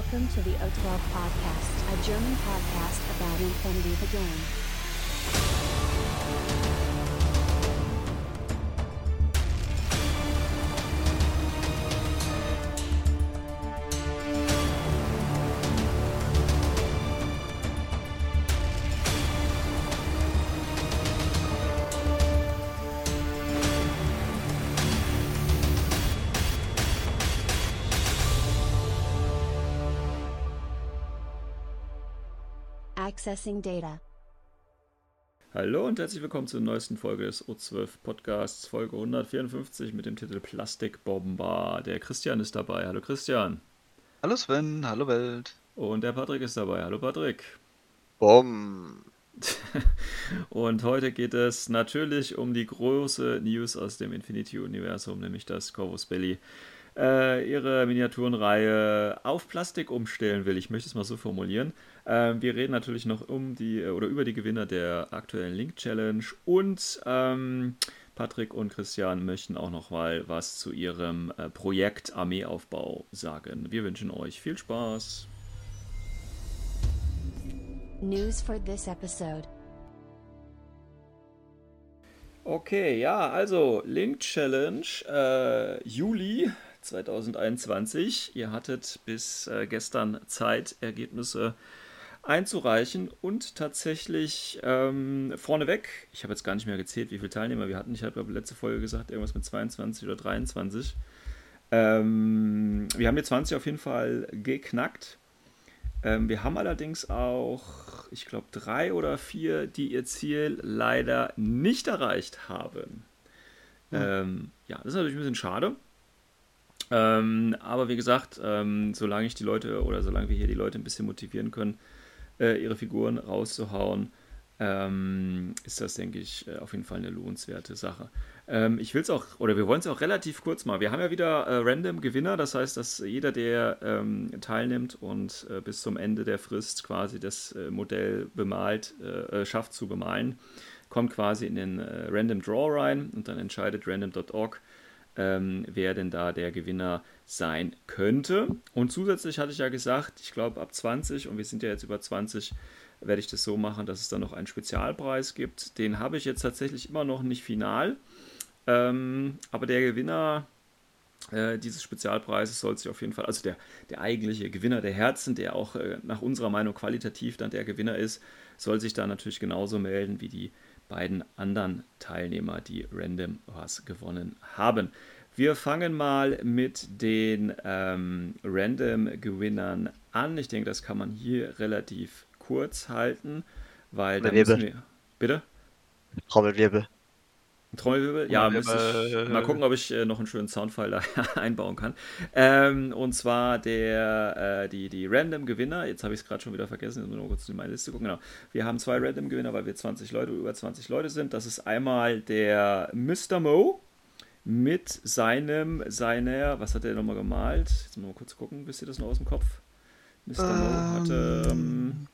Welcome to the O12 Podcast, a German podcast about Infinity the game. Accessing data. Hallo und herzlich willkommen zur neuesten Folge des O12 Podcasts, Folge 154 mit dem Titel Plastikbomber. Der Christian ist dabei. Hallo Christian. Hallo Sven, hallo Welt. Und der Patrick ist dabei. Hallo Patrick. Bom. Und heute geht es natürlich um die große News aus dem Infinity-Universum, nämlich dass Corvus Belli äh, ihre Miniaturenreihe auf Plastik umstellen will. Ich möchte es mal so formulieren. Ähm, wir reden natürlich noch um die oder über die Gewinner der aktuellen Link Challenge und ähm, Patrick und Christian möchten auch noch mal was zu ihrem äh, Projekt Armeeaufbau sagen. Wir wünschen euch viel Spaß. News for this episode. Okay, ja, also Link Challenge äh, Juli 2021. Ihr hattet bis äh, gestern Zeit, Ergebnisse einzureichen und tatsächlich ähm, vorneweg, ich habe jetzt gar nicht mehr gezählt, wie viele Teilnehmer wir hatten. Ich habe, glaube letzte Folge gesagt, irgendwas mit 22 oder 23. Ähm, wir haben die 20 auf jeden Fall geknackt. Ähm, wir haben allerdings auch, ich glaube, drei oder vier, die ihr Ziel leider nicht erreicht haben. Ähm, ja, das ist natürlich ein bisschen schade. Ähm, aber wie gesagt, ähm, solange ich die Leute oder solange wir hier die Leute ein bisschen motivieren können, äh, ihre Figuren rauszuhauen, ähm, ist das, denke ich, äh, auf jeden Fall eine lohnenswerte Sache. Ähm, ich will es auch, oder wir wollen es auch relativ kurz mal. Wir haben ja wieder äh, random Gewinner, das heißt, dass jeder, der ähm, teilnimmt und äh, bis zum Ende der Frist quasi das äh, Modell bemalt, äh, schafft zu bemalen, kommt quasi in den Random Draw rein und dann entscheidet random.org, ähm, wer denn da der Gewinner sein könnte. Und zusätzlich hatte ich ja gesagt, ich glaube ab 20, und wir sind ja jetzt über 20, werde ich das so machen, dass es dann noch einen Spezialpreis gibt. Den habe ich jetzt tatsächlich immer noch nicht final. Ähm, aber der Gewinner äh, dieses Spezialpreises soll sich auf jeden Fall, also der, der eigentliche Gewinner der Herzen, der auch äh, nach unserer Meinung qualitativ dann der Gewinner ist, soll sich da natürlich genauso melden wie die beiden anderen Teilnehmer, die random was gewonnen haben. Wir fangen mal mit den ähm, Random-Gewinnern an. Ich denke, das kann man hier relativ kurz halten, weil da müssen wir. Bitte? Trommelwirbel. Trommelwirbel? Ja, ich mal gucken, ob ich äh, noch einen schönen Soundfile da einbauen kann. Ähm, und zwar der, äh, die, die Random-Gewinner, jetzt habe ich es gerade schon wieder vergessen, jetzt muss ich noch kurz in meine Liste gucken. Genau. Wir haben zwei Random-Gewinner, weil wir 20 Leute, über 20 Leute sind. Das ist einmal der Mr. Mo mit seinem, seiner, was hat er nochmal gemalt? Jetzt mal kurz gucken, wisst ihr das noch aus dem Kopf? Mr. Ähm, Mo hatte, ähm,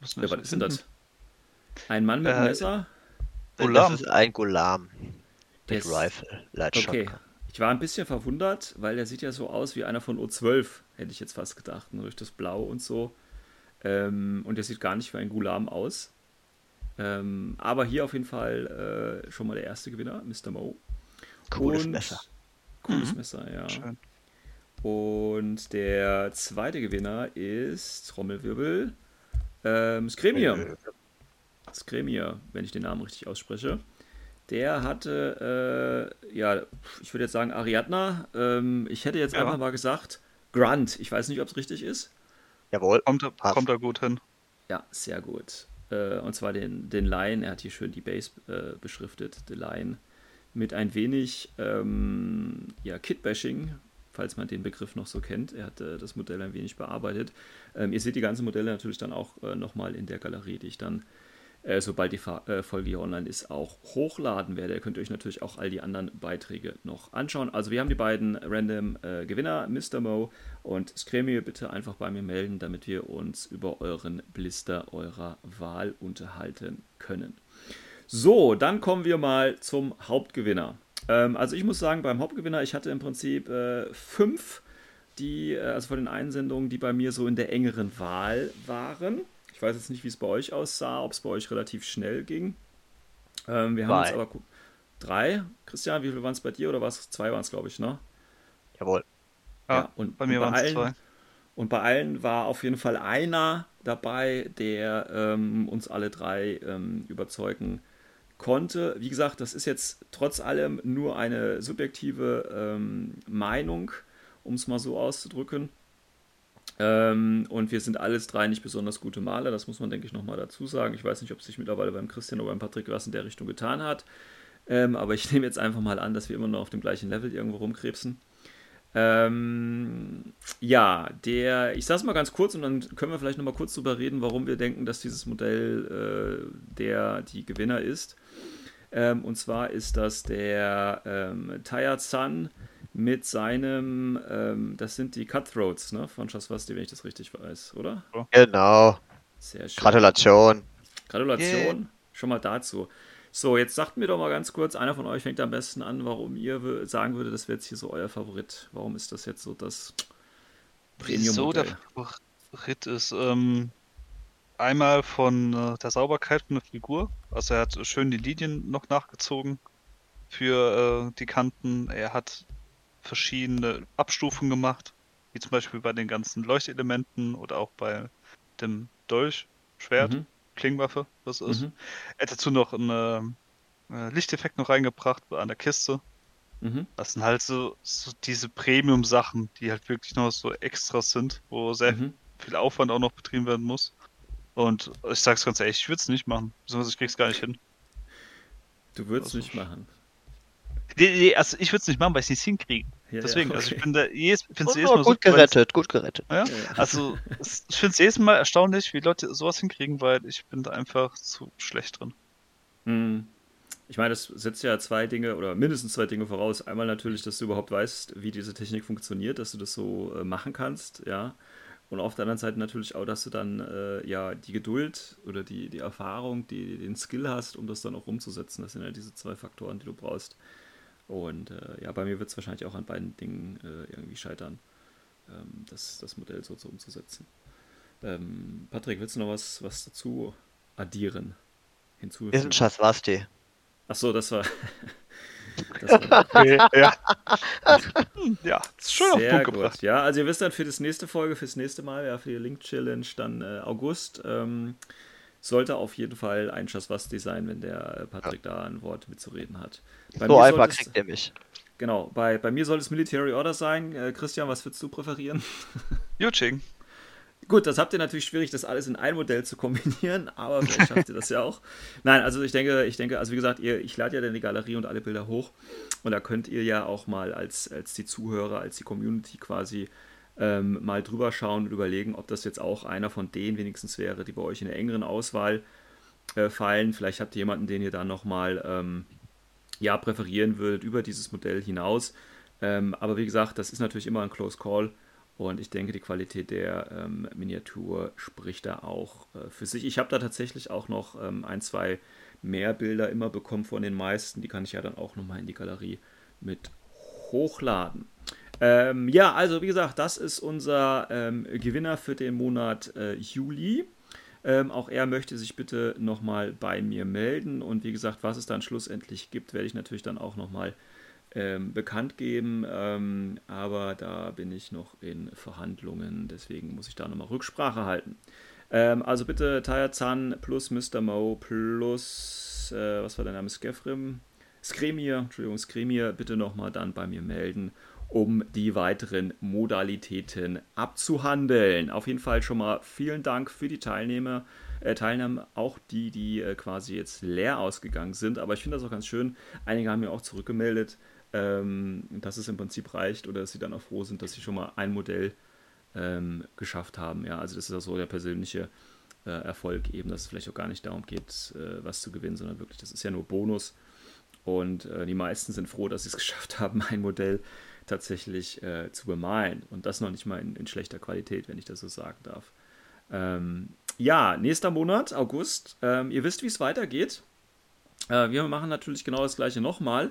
was, ja, was ist denn das? Ein Mann mit einem Äh, Messer? Das ist ein Gulam. Mit Yes. Rifle. Okay. Ich war ein bisschen verwundert, weil der sieht ja so aus wie einer von O12, hätte ich jetzt fast gedacht, nur durch das Blau und so. Ähm, und der sieht gar nicht wie ein Gulam aus. Ähm, aber hier auf jeden Fall äh, schon mal der erste Gewinner, Mr. Mo. Cooles Und- Messer. Cooles Mhm. Messer, ja. Schön. Und der zweite Gewinner ist Trommelwirbel. Ähm, Skremir. Skremir, wenn ich den Namen richtig ausspreche. Der hatte, äh, ja, ich würde jetzt sagen Ariadna. Ähm, ich hätte jetzt Ja. einfach mal gesagt Grunt. Ich weiß nicht, ob es richtig ist. Jawohl. Kommt, er- kommt er gut hin. Ja, sehr gut. Äh, und zwar den, den Lion. Er hat hier schön die Base äh, beschriftet. The Lion. Mit ein wenig ähm, ja, Kitbashing, falls man den Begriff noch so kennt. Er hat äh, das Modell ein wenig bearbeitet. Ähm, ihr seht die ganzen Modelle natürlich dann auch äh, nochmal in der Galerie, die ich dann, äh, sobald die äh, Folge hier online ist, auch hochladen werde. Ihr könnt euch natürlich auch all die anderen Beiträge noch anschauen. Also wir haben die beiden Random äh, Gewinner, Mr. Mo und Scremie. Bitte einfach bei mir melden, damit wir uns über euren Blister eurer Wahl unterhalten können. So, dann kommen wir mal zum Hauptgewinner. Ähm, also ich muss sagen, beim Hauptgewinner, ich hatte im Prinzip äh, fünf die, äh, also von den Einsendungen, die bei mir so in der engeren Wahl waren. Ich weiß jetzt nicht, wie es bei euch aussah, ob es bei euch relativ schnell ging. Ähm, wir haben jetzt aber drei. Christian, wie viele waren es bei dir oder was? Zwei waren es, glaube ich, ne? Jawohl. Ja, ja und bei mir waren es zwei. Und bei allen war auf jeden Fall einer dabei, der ähm, uns alle drei ähm, überzeugen konnte. Wie gesagt, das ist jetzt trotz allem nur eine subjektive ähm, Meinung, um es mal so auszudrücken. Ähm, und wir sind alles drei nicht besonders gute Maler, das muss man, denke ich, nochmal dazu sagen. Ich weiß nicht, ob es sich mittlerweile beim Christian oder beim Patrick was in der Richtung getan hat. Ähm, aber ich nehme jetzt einfach mal an, dass wir immer noch auf dem gleichen Level irgendwo rumkrebsen. Ähm, ja, der, ich sag's mal ganz kurz und dann können wir vielleicht nochmal kurz drüber reden, warum wir denken, dass dieses Modell äh, der die Gewinner ist. Ähm, und zwar ist das der ähm, Tired Sun mit seinem, ähm, das sind die Cutthroats ne, von Shaswasti, wenn ich das richtig weiß, oder? Genau. Sehr schön. Gratulation. Gratulation. Yeah. Schon mal dazu. So, jetzt sagt mir doch mal ganz kurz, einer von euch fängt am besten an, warum ihr sagen würdet, das wäre jetzt hier so euer Favorit. Warum ist das jetzt so das Premium? Wieso der Favorit ist, ähm, einmal von äh, der Sauberkeit von der Figur. Also er hat schön die Linien noch nachgezogen für äh, die Kanten. Er hat verschiedene Abstufungen gemacht, wie zum Beispiel bei den ganzen Leuchtelementen oder auch bei dem Dolch, Schwert. Mhm. Klingwaffe, das ist. Mhm. Er hat dazu noch einen äh, Lichteffekt noch reingebracht an der Kiste. Mhm. Das sind halt so, so diese Premium-Sachen, die halt wirklich noch so Extras sind, wo sehr mhm. viel Aufwand auch noch betrieben werden muss. Und ich sag's ganz ehrlich, ich würde es nicht machen. Besonders ich krieg's gar nicht hin. Du würdest also, nicht machen. Nee, nee, also ich würde es nicht machen, weil ich es nicht hinkriege. Ja, Deswegen, ja, okay. also ich bin da jedes, find's oh, jedes Mal gut so, gerettet, gut gerettet. Ja? Also ich finde es jedes Mal erstaunlich, wie Leute sowas hinkriegen, weil ich bin da einfach zu schlecht drin. Hm. Ich meine, das setzt ja zwei Dinge oder mindestens zwei Dinge voraus. Einmal natürlich, dass du überhaupt weißt, wie diese Technik funktioniert, dass du das so äh, machen kannst, ja. Und auf der anderen Seite natürlich auch, dass du dann äh, ja die Geduld oder die, die Erfahrung, die, den Skill hast, um das dann auch umzusetzen. Das sind ja diese zwei Faktoren, die du brauchst. Und äh, ja, bei mir wird es wahrscheinlich auch an beiden Dingen äh, irgendwie scheitern, ähm, das, das Modell so, so umzusetzen. Ähm, Patrick, willst du noch was, was dazu addieren? Hinzufügen? Ist ein Schaswasti. Achso, das war. das war okay, ja. ja, ist schon Sehr auf Punkt gut. Ja, also ihr wisst dann für das nächste Folge, fürs nächste Mal, ja, für die Link Challenge dann äh, August. Ähm, sollte auf jeden Fall ein Schaswasti sein, wenn der Patrick ja. da ein Wort mitzureden hat. Bei so einfach kriegt er mich. Genau, bei, bei mir soll es Military Order sein. Äh, Christian, was würdest du präferieren? Yuching. Gut, das habt ihr natürlich schwierig, das alles in ein Modell zu kombinieren, aber vielleicht schafft ihr das ja auch. Nein, also ich denke, ich denke, also wie gesagt, ihr, ich lade ja dann die Galerie und alle Bilder hoch und da könnt ihr ja auch mal als, als die Zuhörer, als die Community quasi ähm, mal drüber schauen und überlegen, ob das jetzt auch einer von denen wenigstens wäre, die bei euch in der engeren Auswahl äh, fallen. Vielleicht habt ihr jemanden, den ihr dann nochmal ähm, ja, präferieren würdet über dieses Modell hinaus. Ähm, aber wie gesagt, das ist natürlich immer ein Close Call. Und ich denke, die Qualität der ähm, Miniatur spricht da auch äh, für sich. Ich habe da tatsächlich auch noch ähm, ein, zwei mehr Bilder immer bekommen von den meisten. Die kann ich ja dann auch nochmal in die Galerie mit hochladen. Ähm, ja, also wie gesagt, das ist unser ähm, Gewinner für den Monat äh, Juli. Ähm, auch er möchte sich bitte nochmal bei mir melden. Und wie gesagt, was es dann schlussendlich gibt, werde ich natürlich dann auch nochmal ähm, bekannt geben. Ähm, aber da bin ich noch in Verhandlungen, deswegen muss ich da nochmal Rücksprache halten. Ähm, also bitte Tayazan plus Mr. Mo plus, äh, was war der Name? Skefrim? Skremir, Entschuldigung, Skremir, bitte nochmal dann bei mir melden um die weiteren Modalitäten abzuhandeln. Auf jeden Fall schon mal vielen Dank für die Teilnehmer, äh, Teilnahme, auch die, die äh, quasi jetzt leer ausgegangen sind. Aber ich finde das auch ganz schön. Einige haben mir auch zurückgemeldet, ähm, dass es im Prinzip reicht oder dass sie dann auch froh sind, dass sie schon mal ein Modell ähm, geschafft haben. Ja, also das ist auch so der persönliche äh, Erfolg eben, dass es vielleicht auch gar nicht darum geht, äh, was zu gewinnen, sondern wirklich, das ist ja nur Bonus. Und äh, die meisten sind froh, dass sie es geschafft haben, ein Modell tatsächlich äh, zu bemalen. Und das noch nicht mal in, in, schlechter Qualität, wenn ich das so sagen darf. Ähm, ja, nächster Monat, August. Ähm, ihr wisst, wie es weitergeht. Äh, wir machen natürlich genau das gleiche nochmal.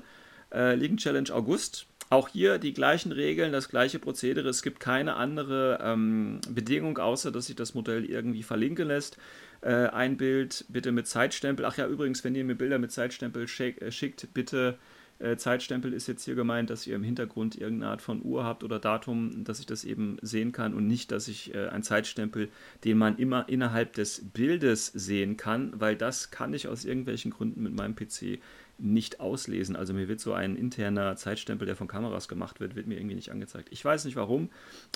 Äh, Ligen Challenge August. Auch hier die gleichen Regeln, das gleiche Prozedere. Es gibt keine andere ähm, Bedingung, außer dass sich das Modell irgendwie verlinken lässt. Äh, ein Bild bitte mit Zeitstempel. Ach ja, übrigens, wenn ihr mir Bilder mit Zeitstempel schick, äh, schickt, bitte äh, Zeitstempel ist jetzt hier gemeint, dass ihr im Hintergrund irgendeine Art von Uhr habt oder Datum, dass ich das eben sehen kann und nicht, dass ich äh, einen Zeitstempel, den man immer innerhalb des Bildes sehen kann, weil das kann ich aus irgendwelchen Gründen mit meinem PC nicht auslesen. Also mir wird so ein interner Zeitstempel, der von Kameras gemacht wird, wird mir irgendwie nicht angezeigt. Ich weiß nicht warum,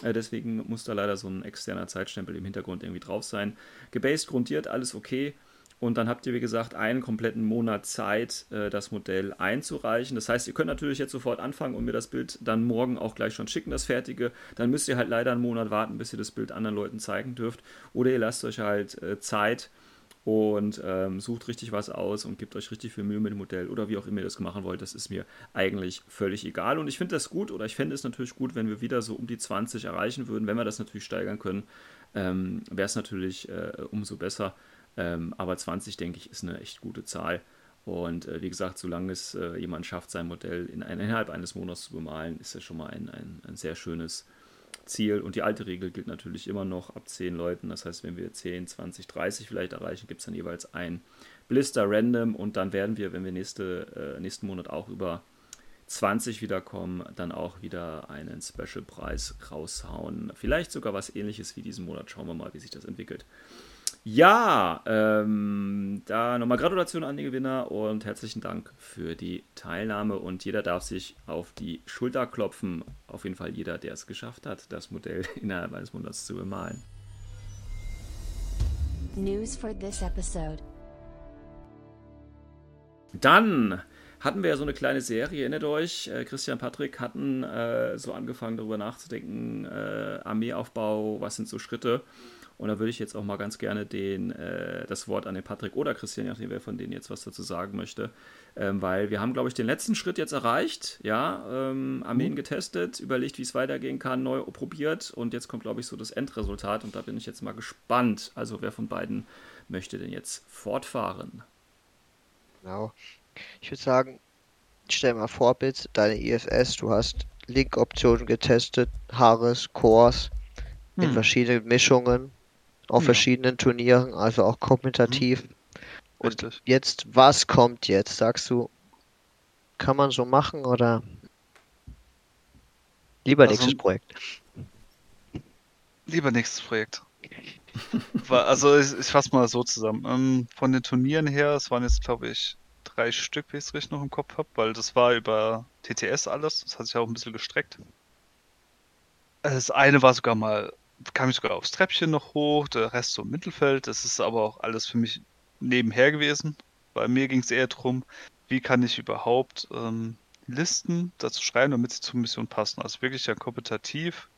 äh, deswegen muss da leider so ein externer Zeitstempel im Hintergrund irgendwie drauf sein. Gebased, grundiert, alles okay. Und dann habt ihr, wie gesagt, einen kompletten Monat Zeit, äh, das Modell einzureichen. Das heißt, ihr könnt natürlich jetzt sofort anfangen und mir das Bild dann morgen auch gleich schon schicken, das fertige. Dann müsst ihr halt leider einen Monat warten, bis ihr das Bild anderen Leuten zeigen dürft. Oder ihr lasst euch halt äh, Zeit und ähm, sucht richtig was aus und gebt euch richtig viel Mühe mit dem Modell oder wie auch immer ihr das machen wollt. Das ist mir eigentlich völlig egal. Und ich finde das gut oder ich fände es natürlich gut, wenn wir wieder so um die 20 erreichen würden. Wenn wir das natürlich steigern können, ähm, wäre es natürlich äh, umso besser. Ähm, aber 20, denke ich, ist eine echt gute Zahl. Und äh, wie gesagt, solange es äh, jemand schafft, sein Modell in, innerhalb eines Monats zu bemalen, ist das schon mal ein, ein, ein sehr schönes Ziel. Und die alte Regel gilt natürlich immer noch ab 10 Leuten. Das heißt, wenn wir 10, 20, 30 vielleicht erreichen, gibt es dann jeweils ein Blister random. Und dann werden wir, wenn wir nächste, äh, nächsten Monat auch über 20 wiederkommen, dann auch wieder einen Special-Preis raushauen. Vielleicht sogar was ähnliches wie diesen Monat. Schauen wir mal, wie sich das entwickelt. Ja, ähm, da nochmal Gratulation an die Gewinner und herzlichen Dank für die Teilnahme. Und jeder darf sich auf die Schulter klopfen. Auf jeden Fall jeder, der es geschafft hat, das Modell innerhalb eines Monats zu bemalen. News for this episode. Dann hatten wir ja so eine kleine Serie, erinnert euch, äh, Christian Patrick hatten äh, so angefangen darüber nachzudenken, äh, Armeeaufbau, was sind so Schritte. Und da würde ich jetzt auch mal ganz gerne den, äh, das Wort an den Patrick oder Christian, nachdem wer von denen jetzt was dazu sagen möchte. Ähm, weil wir haben, glaube ich, den letzten Schritt jetzt erreicht. Ja, ähm, Armeen mhm. getestet, überlegt, wie es weitergehen kann, neu probiert. Und jetzt kommt, glaube ich, so das Endresultat. Und da bin ich jetzt mal gespannt. Also wer von beiden möchte denn jetzt fortfahren? Genau. Ich würde sagen, stell mal vor, bitte, deine IFS, du hast Link-Optionen getestet, Haares, Cores in hm. verschiedenen Mischungen auf ja. verschiedenen Turnieren, also auch kompetitiv. Mhm. Und jetzt, was kommt jetzt? Sagst du, kann man so machen oder lieber also, nächstes Projekt? Lieber nächstes Projekt. also ich, ich fasse mal so zusammen. Ähm, von den Turnieren her, es waren jetzt glaube ich drei Stück, wie ich es richtig noch im Kopf habe, weil das war über TTS alles. Das hat sich auch ein bisschen gestreckt. Das eine war sogar mal kam ich sogar aufs Treppchen noch hoch, der Rest so im Mittelfeld. Das ist aber auch alles für mich nebenher gewesen. Bei mir ging es eher darum, wie kann ich überhaupt ähm, Listen dazu schreiben, damit sie zur Mission passen. Also wirklich ja kompetitiv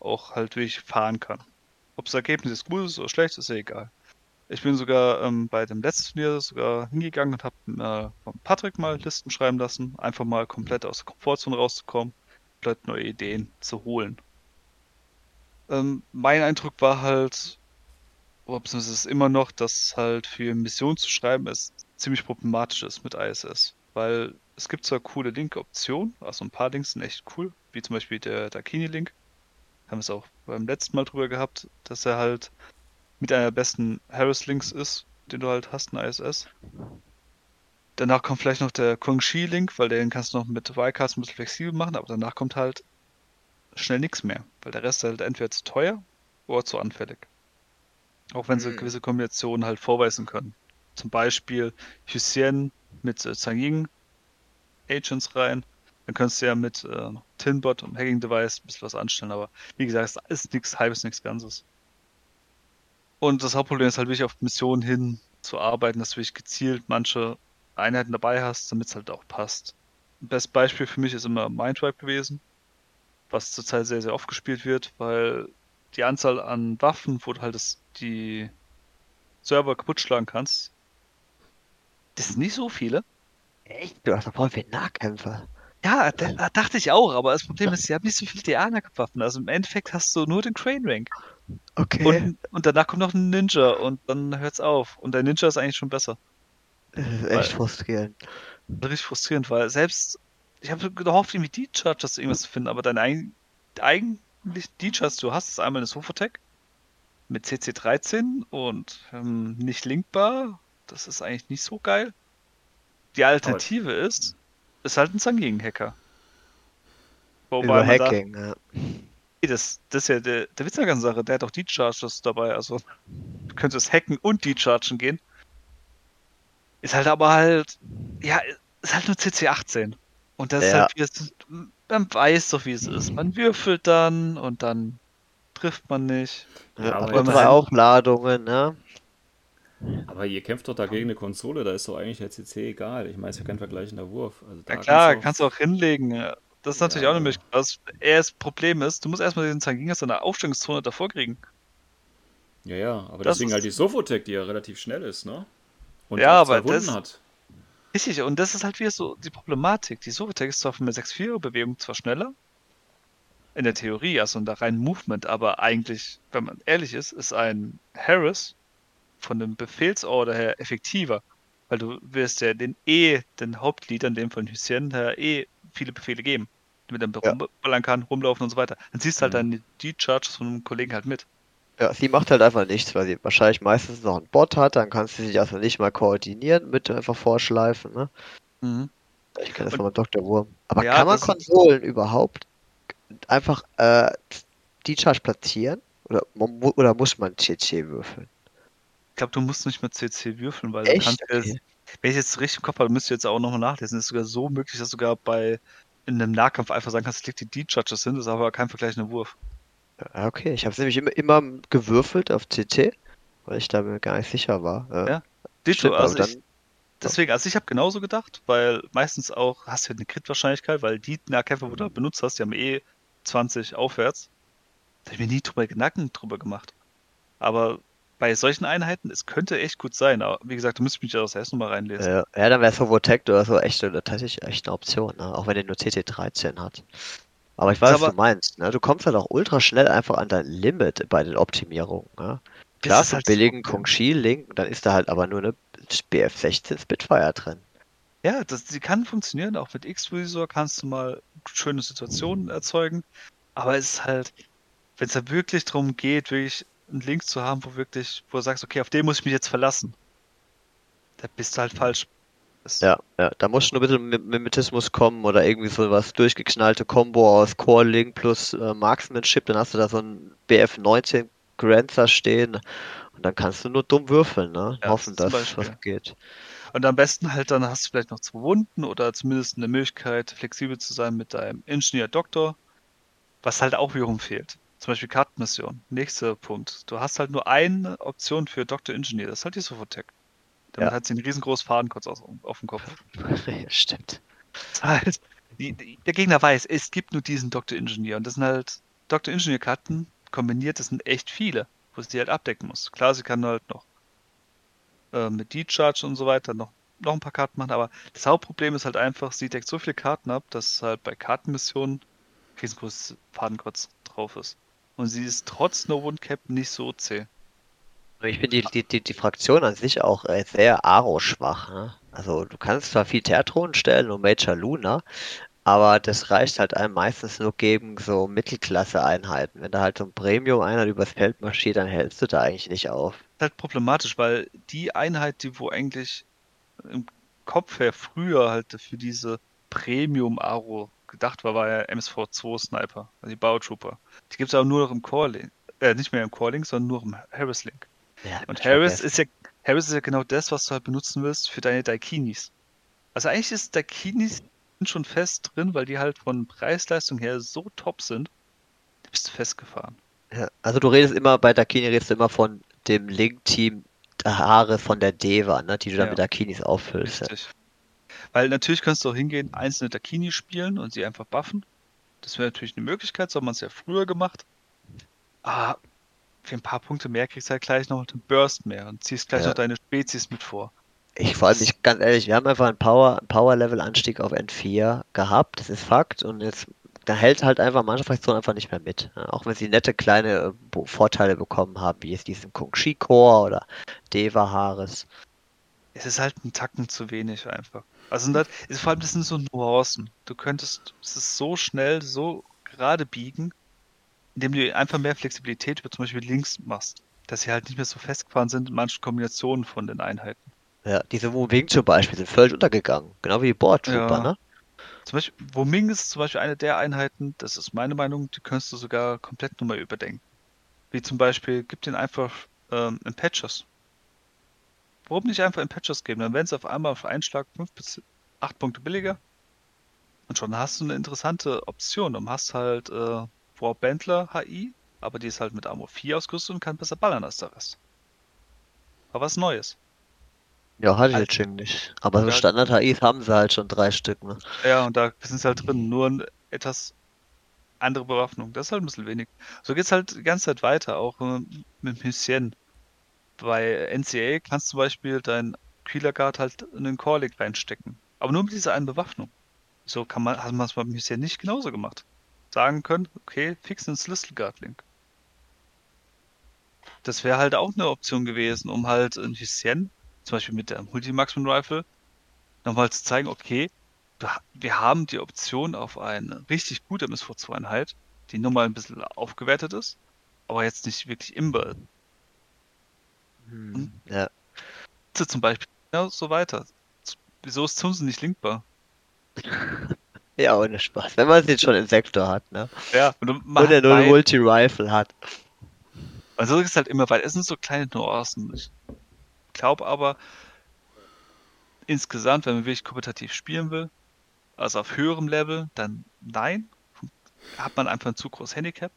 auch halt wirklich fahren kann. Ob das Ergebnis jetzt gut ist oder schlecht, ist ja egal. Ich bin sogar ähm, bei dem letzten Turnier sogar hingegangen und habe äh, von Patrick mal Listen schreiben lassen, einfach mal komplett aus der Komfortzone rauszukommen, komplett neue Ideen zu holen. Ähm, mein Eindruck war halt, oder beziehungsweise ist immer noch, dass halt für Missionen zu schreiben es ziemlich problematisch ist mit ISS. Weil es gibt zwar coole Link-Optionen, also ein paar Links sind echt cool, wie zum Beispiel der Dakini-Link. Haben wir es auch beim letzten Mal drüber gehabt, dass er halt mit einer der besten Harris-Links ist, den du halt hast in ISS. Danach kommt vielleicht noch der Guangxi-Link, weil den kannst du noch mit Wildcards ein bisschen flexibel machen, aber danach kommt halt schnell nichts mehr, weil der Rest halt entweder zu teuer oder zu anfällig. Auch wenn sie mhm. gewisse Kombinationen halt vorweisen können. Zum Beispiel Hussein mit äh, Zhang Agents rein. Dann könntest du ja mit äh, Tinbot und Hacking Device ein bisschen was anstellen, aber wie gesagt, es ist nichts halbes, nichts Ganzes. Und das Hauptproblem ist halt wirklich auf Missionen hin zu arbeiten, dass du wirklich gezielt manche Einheiten dabei hast, damit es halt auch passt. Best Beispiel für mich ist immer Mindwipe gewesen was zurzeit sehr, sehr oft gespielt wird, weil die Anzahl an Waffen, wo du halt das, die Server kaputt schlagen kannst, das sind nicht so viele. Echt? Du hast doch voll viele Nahkämpfer. Ja, da, dachte ich auch, aber das Problem ist, sie haben nicht so viele DA-Waffen. Also im Endeffekt hast du nur den Crane Rank. Okay. Und, und, danach kommt noch ein Ninja und dann hört's auf. Und der Ninja ist eigentlich schon besser. Das ist echt weil, frustrierend. Richtig frustrierend, weil selbst ich habe gehofft, irgendwie D-Chargers irgendwas zu finden, aber dein eigen, eigentlich D-Chargers, du hast, ist einmal eine Sofotec mit CC13 und ähm, nicht linkbar. Das ist eigentlich nicht so geil. Die Alternative aber ist, ist halt ein Zangegen-Hacker. Über Hacking, da, ja. Das, das ist ja der, der Witz der ganzen Sache. Der hat auch D-Charges dabei. Also, du könntest hacken und D-Chargen gehen. Ist halt aber halt, ja, ist halt nur CC18. Und das ja. ist halt, wie es, man weiß doch, wie es ist. Man würfelt dann und dann trifft man nicht. Ja, aber drei Aufladungen, ne? Aber ihr kämpft doch dagegen eine Konsole, da ist doch eigentlich der CC egal. Ich meine, es ist ja kein vergleichender Wurf. Also ja klar, kannst du auch, kannst du auch hinlegen. Das ist natürlich ja. auch eine Möglichkeit. Das, das Problem ist, du musst erstmal den Zangingas in der Aufstellungszone davor kriegen. Ja, ja, aber das deswegen halt die Sofotec, die ja relativ schnell ist, ne? Und ja, aber Wunden das, hat. Richtig, und das ist halt wieder so die Problematik. Die Sofotec ist zwar von der 6-4-Bewegung zwar schneller, in der Theorie, also in der reinen Movement, aber eigentlich, wenn man ehrlich ist, ist ein Harris von dem Befehlsorder her effektiver. Weil du wirst ja den E, den Hauptleader, in dem von Hussein her, eh viele Befehle geben. Mit dem ja. rumballern kann, rumlaufen und so weiter. Dann siehst du halt mhm. dann die Charges von einem Kollegen halt mit. Ja, sie macht halt einfach nichts, weil sie wahrscheinlich meistens noch einen Bot hat, dann kannst du sich also nicht mal koordinieren mit einfach vorschleifen, ne? Mhm. Ich kenne das von Dr. Wurm. Aber ja, kann man Konsolen überhaupt einfach äh, die Charge platzieren? Oder, oder muss man CC würfeln? Ich glaube, du musst nicht mehr CC würfeln, weil Echt? du kannst okay. wenn ich jetzt richtig im Kopf habe, müsst ihr jetzt auch nochmal nachlesen. Es ist sogar so möglich, dass du sogar bei in einem Nahkampf einfach sagen kannst, leg die D-Charges hin, das ist aber kein vergleichender Wurf. Ja, okay. Ich habe es nämlich immer, immer gewürfelt auf CC, weil ich da mir gar nicht sicher war. Ja, Ditto, also dann, ich, deswegen, also ich habe genauso gedacht, weil meistens auch hast du eine Crit-Wahrscheinlichkeit, weil die Nahkämpfer, wo du benutzt hast, die haben eh 20 aufwärts. Da habe ich mir nie drüber Gedanken drüber gemacht. Aber bei solchen Einheiten, es könnte echt gut sein, aber wie gesagt, du müsstest mich ja das erst nochmal reinlesen. Ja, ja dann wäre Sovotect oder so echt, tatsächlich echt eine Option, ne? auch wenn der nur CT13 hat. Aber ich weiß, aber, was du meinst. Ne? Du kommst halt auch ultra schnell einfach an dein Limit bei den Optimierungen. Ne? Klar, für halt billigen so, Kong Shi Link, dann ist da halt aber nur eine BF16 Spitfire drin. Ja, das, die kann funktionieren. Auch mit X-Visor kannst du mal schöne Situationen erzeugen. Aber es ist halt, wenn es da wirklich darum geht, wirklich einen Link zu haben, wo wirklich, wo du sagst, okay, auf den muss ich mich jetzt verlassen. Da bist du halt falsch. Ja, ja, da muss schon ein bisschen Mimetismus kommen oder irgendwie so was durchgeknallte Combo aus Core Link plus äh, Marksmanship, dann hast du da so ein BF19 Granzer stehen und dann kannst du nur dumm würfeln, ne? Ja, Hoffen, dass was geht. Und am besten halt dann hast du vielleicht noch zwei Wunden oder zumindest eine Möglichkeit, flexibel zu sein mit deinem Ingenieur-Doktor, was halt auch wiederum fehlt. Zum Beispiel Kartenmission. Nächster Punkt. Du hast halt nur eine Option für Dr. Engineer. Das ist halt die Sofotec. Damit ja. hat sie einen riesengroßen Fadenkreuz auf, auf dem Kopf. stimmt. Halt, die, die, der Gegner weiß, es gibt nur diesen Dr. Engineer. Und das sind halt Dr. Engineer-Karten kombiniert, das sind echt viele, wo sie halt abdecken muss. Klar, sie kann halt noch äh, mit D-Charge und so weiter noch, noch ein paar Karten machen, aber das Hauptproblem ist halt einfach, sie deckt so viele Karten ab, dass halt bei Kartenmissionen riesengroßes Fadenkreuz drauf ist. Und sie ist trotz No Wound Cap nicht so zäh. Ich finde die, die, die, die Fraktion an sich auch äh, sehr Aro-schwach. Ne? Also du kannst zwar viel Tertron stellen und Major Luna, aber das reicht halt einem meistens nur gegen so Mittelklasse-Einheiten. Wenn da halt so ein Premium-Einheit übers Feld marschiert, dann hältst du da eigentlich nicht auf. Das ist halt problematisch, weil die Einheit, die wo eigentlich im Kopf her früher halt für diese Premium-Aro gedacht war, war ja MSV2 Sniper, also die Bautrooper. Die gibt es aber nur noch im Core-Link. Äh, nicht mehr im Core-Link, sondern nur im Harris-Link. Ja, und Harris ist ja Harris ist ja genau das, was du halt benutzen willst für deine Daikinis. Also eigentlich ist Daikinis schon fest drin, weil die halt von Preis-Leistung her so top sind. Da bist du festgefahren. Ja, also du redest immer, bei Daikini redest du immer von dem Link-Team Haare von der Deva, ne, die du ja, dann mit Dakinis auffüllst. Richtig. Weil natürlich kannst du auch hingehen, einzelne Dakini spielen und sie einfach buffen. Das wäre natürlich eine Möglichkeit, so hat man es ja früher gemacht. Aber für ein paar Punkte mehr kriegst du halt gleich noch einen Burst mehr und ziehst gleich ja. noch deine Spezies mit vor. Ich vor allem nicht ganz ehrlich, wir haben einfach einen Power, Power-Level-Anstieg auf N4 gehabt, das ist Fakt, und jetzt da hält halt einfach manche Fraktionen einfach nicht mehr mit. Auch wenn sie nette kleine äh, Vorteile bekommen haben, wie jetzt diesen Kung Shi Core oder Deva Haares. Es ist halt ein Tacken zu wenig einfach. Also das, ist, vor allem das sind so Nuancen. Du könntest es so schnell, so gerade biegen, indem du einfach mehr Flexibilität über zum Beispiel links machst. Dass sie halt nicht mehr so festgefahren sind in manchen Kombinationen von den Einheiten. Ja, diese Wing zum Beispiel sind völlig untergegangen. Genau wie die Board Trooper, Ja. ne? Zum Beispiel, Woming ist zum Beispiel eine der Einheiten, das ist meine Meinung, die könntest du sogar komplett nochmal überdenken. Wie zum Beispiel, gib den einfach ähm, in Patches. Warum nicht einfach in Patches geben? Dann werden sie auf einmal auf einen Schlag 5 bis 8 Punkte billiger. Und schon hast du eine interessante Option. Dann hast halt äh, War Bentler HI, aber die ist halt mit Armor 4 ausgerüstet und kann besser ballern als der Rest. Aber was Neues. Ja, hatte ich Also- jetzt schon nicht. Aber so. Standard-HIs haben sie halt schon drei Stück, ne? Ja, und da sind sie halt drin, nur eine etwas andere Bewaffnung. Das ist halt ein bisschen wenig. So geht's halt die ganze Zeit weiter, auch äh, mit Hüsschen. Bei NCA kannst du zum Beispiel deinen Killer Guard halt in den Core Link reinstecken. Aber nur mit dieser einen Bewaffnung. So kann man, hat man es beim Hüsschen nicht genauso gemacht. Sagen können, okay, fix ins Little Guard Link. Das wäre halt auch eine Option gewesen, um halt in Hüsschen, zum Beispiel mit der Multimaximum Rifle, nochmal zu zeigen, okay, wir ha- wir haben die Option auf eine richtig gute MSV2-Einheit, die nur mal ein bisschen aufgewertet ist, aber jetzt nicht wirklich imber ist. Hm. Ja. So Zum Beispiel, ja, so weiter. Wieso ist Zunsen nicht linkbar? Ja, ohne Spaß. Wenn man es jetzt schon im Sektor hat, ne? Ja, und, du Und er nur weil- Multi-Rifle hat. Also ist es halt immer weiter. Es sind so kleine Nuancen. Ich glaube aber, insgesamt, wenn man wirklich kompetitiv spielen will, also auf höherem Level, dann nein. Hat man einfach ein zu großes Handicap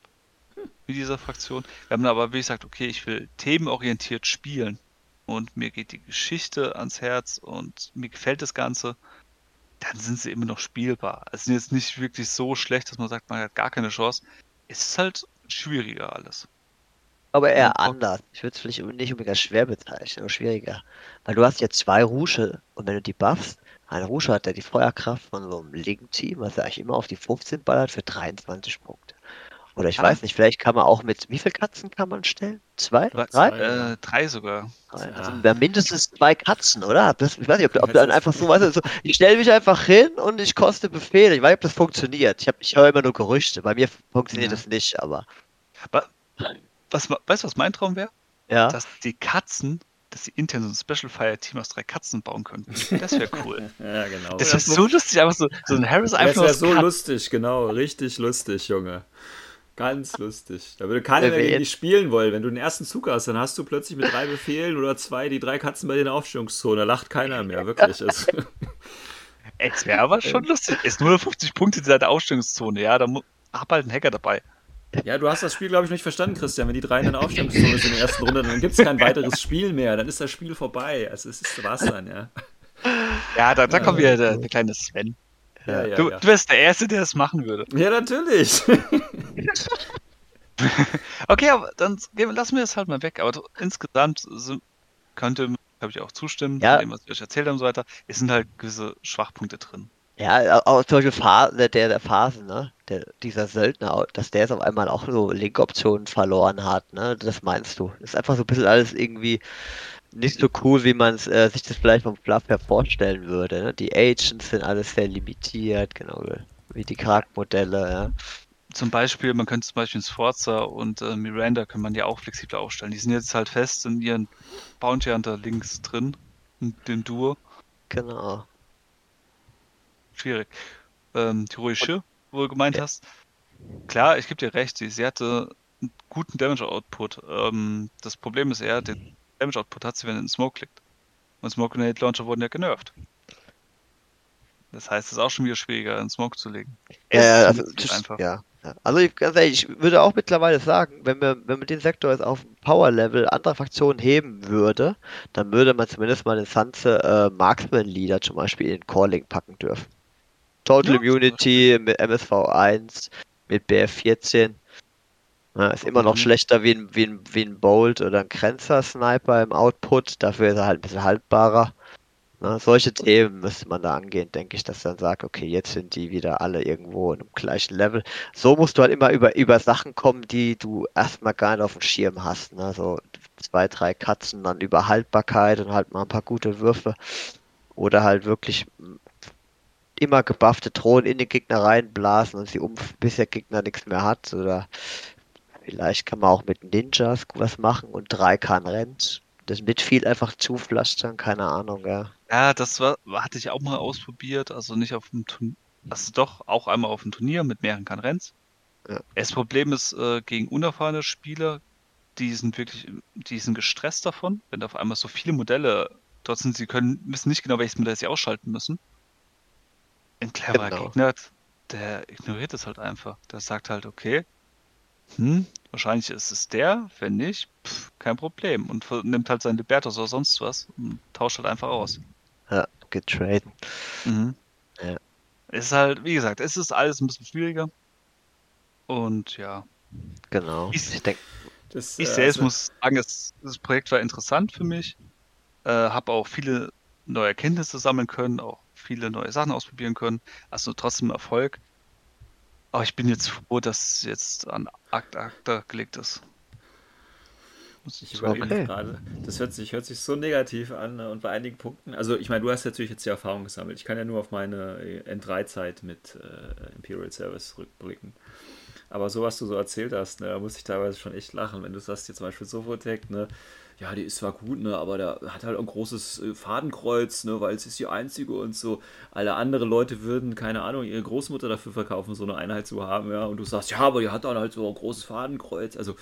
mit dieser Fraktion. Wenn man aber wirklich sagt, okay, ich will themenorientiert spielen und mir geht die Geschichte ans Herz und mir gefällt das Ganze, dann sind sie immer noch spielbar. Es sind jetzt nicht wirklich so schlecht, dass man sagt, man hat gar keine Chance. Es ist halt schwieriger alles. Aber eher Ja. anders. Ich würde es vielleicht nicht unbedingt als schwer bezeichnen, aber schwieriger. Weil du hast jetzt zwei Rusche und wenn du die buffst, ein Rusche hat ja die Feuerkraft von so einem Link-Team, was er eigentlich immer auf die 15 ballert für 23 Punkte. Oder ich Ah. weiß nicht, vielleicht kann man auch mit, wie viele Katzen kann man stellen? Zwei? Drei, Drei? äh, drei sogar. Drei. Ja. Also ja, mindestens zwei Katzen, oder? Das, ich weiß nicht, ob, du- ob du dann einfach so, weißt du, so, ich stelle mich einfach hin und ich koste Befehle. Ich weiß nicht, ob das funktioniert. Ich, hab- ich höre immer nur Gerüchte. Bei mir funktioniert Ja. das nicht, aber Was, weißt du, was mein Traum wäre? ja. Dass die Katzen, dass sie intern so ein Special Fire Team aus drei Katzen bauen könnten. Das wäre cool. Ja, genau. Das wäre so lustig, einfach so, so ein Harris Das einfach nur wäre so Katzen. lustig, genau. Richtig lustig, Junge. Ganz lustig. Da würde keiner mehr gegen dich spielen wollen. Wenn du den ersten Zug hast, dann hast du plötzlich mit drei Befehlen oder zwei die drei Katzen bei dir in der Aufstellungszone. Da lacht keiner mehr, wirklich. Es- Ey, Es wäre aber schon lustig. Ist nur 50 Punkte in der Ausstellungszone, ja, da hab halt einen Hacker dabei. ja, du hast das Spiel, glaube ich, nicht verstanden, Christian. Wenn die drei in der Aufstellungszone sind in der ersten Runde, dann gibt es kein weiteres Spiel mehr. Dann ist das Spiel vorbei. Also es ist was dann, ja. Ja, da, da kommt wieder der, der kleine Sven. Ja, ja, du, ja. du wärst der Erste, der das machen würde. ja natürlich. Okay, aber dann wir- lassen wir das halt mal weg. Aber insgesamt könnte, glaube ich, auch zustimmen, Ja. dem, was ich euch erzählt habe und so weiter. Es sind halt gewisse Schwachpunkte drin. Ja, auch zum Beispiel Pha der, der Phasen, ne? Der, dieser Söldner, dass der jetzt auf einmal auch so Link-Optionen verloren hat, ne? Das meinst du. Das ist einfach so ein bisschen alles irgendwie nicht so cool, wie man äh, sich das vielleicht vom Fluff her vorstellen würde. Ne? Die Agents sind alles sehr limitiert, genau wie die Charaktermodelle, ja. Zum Beispiel, man könnte zum Beispiel Sforza und äh, Miranda kann man ja auch flexibler aufstellen. Die sind jetzt halt fest in ihren Bounty Hunter links drin, in dem Duo. Genau. Schwierig. Ähm, die ruhige, wo du gemeint hast. Klar, ich gebe dir recht, sie, sie hatte einen guten Damage Output. Ähm, das Problem ist eher, den Damage Output hat sie, wenn er in den Smoke klickt. Und Smoke Grenade Launcher wurden ja genervt. Das heißt, es ist auch schon wieder schwieriger, einen Smoke zu legen. Ja, ja, also, einfach. ja, ja. Also ich, ganz ehrlich, ich würde auch mittlerweile sagen, wenn wir, wenn man den Sektor jetzt auf Power-Level anderer Fraktionen heben würde, dann würde man zumindest mal den Sanze äh, Marksman Leader zum Beispiel in den Core-Link packen dürfen. Total Ja, Immunity mit MSV1, mit BF14. Ja, ist immer noch Mhm. schlechter wie ein, wie ein, wie ein Bolt oder ein Grenzer-Sniper im Output, dafür ist er halt ein bisschen haltbarer. Ne, solche Themen müsste man da angehen, denke ich, dass dann sagt, okay, jetzt sind die wieder alle irgendwo in einem gleichen Level. So musst du halt immer über, über Sachen kommen, die du erstmal gar nicht auf dem Schirm hast. Ne? So zwei, drei Katzen, dann über Haltbarkeit und halt mal ein paar gute Würfe. Oder halt wirklich immer gebuffte Drohnen in den Gegner reinblasen und sie um, bis der Gegner nichts mehr hat. Oder vielleicht kann man auch mit Ninjas was machen und drei kann rennt. Das mit viel einfach zupflastern, keine Ahnung, ja. Ja, das war, hatte ich auch mal ausprobiert, also nicht auf dem Turnier, also doch auch einmal auf dem Turnier mit mehreren Kanrenns. Ja. Das Problem ist, äh, gegen unerfahrene Spieler, die sind wirklich, die sind gestresst davon, wenn auf einmal so viele Modelle dort sind, sie können, wissen nicht genau, welches Modell sie ausschalten müssen. Ein cleverer genau. Gegner, der ignoriert es halt einfach. Der sagt halt, okay, hm, wahrscheinlich ist es der, wenn nicht, pff, kein Problem. Und nimmt halt seinen Libertos oder sonst was und tauscht halt einfach aus. Ja, getraden. Mhm. Ja. Es ist halt, wie gesagt, es ist alles ein bisschen schwieriger. Und ja. Genau. Ich, ich, denk, das, ich äh, selbst also, muss sagen, es, das Projekt war interessant für mich. Äh, habe auch viele neue Erkenntnisse sammeln können, auch viele neue Sachen ausprobieren können. Also trotzdem Erfolg. Aber ich bin jetzt froh, dass es jetzt an Akt Akta gelegt ist. Ich überlege okay. gerade. Das hört sich, hört sich so negativ an ne? und bei einigen Punkten. Also, ich meine, du hast natürlich jetzt die Erfahrung gesammelt. Ich kann ja nur auf meine N3-Zeit mit äh, Imperial Service rückblicken. Aber so, was du so erzählt hast, ne, da muss ich teilweise schon echt lachen. Wenn du sagst, hier zum Beispiel Sofotec, ne, ja, die ist zwar gut, ne, aber der hat halt ein großes äh, Fadenkreuz, ne, weil es ist die einzige und so. Alle andere Leute würden, keine Ahnung, ihre Großmutter dafür verkaufen, so eine Einheit zu haben, ja. Und du sagst, ja, aber die hat dann halt so ein großes Fadenkreuz. Also,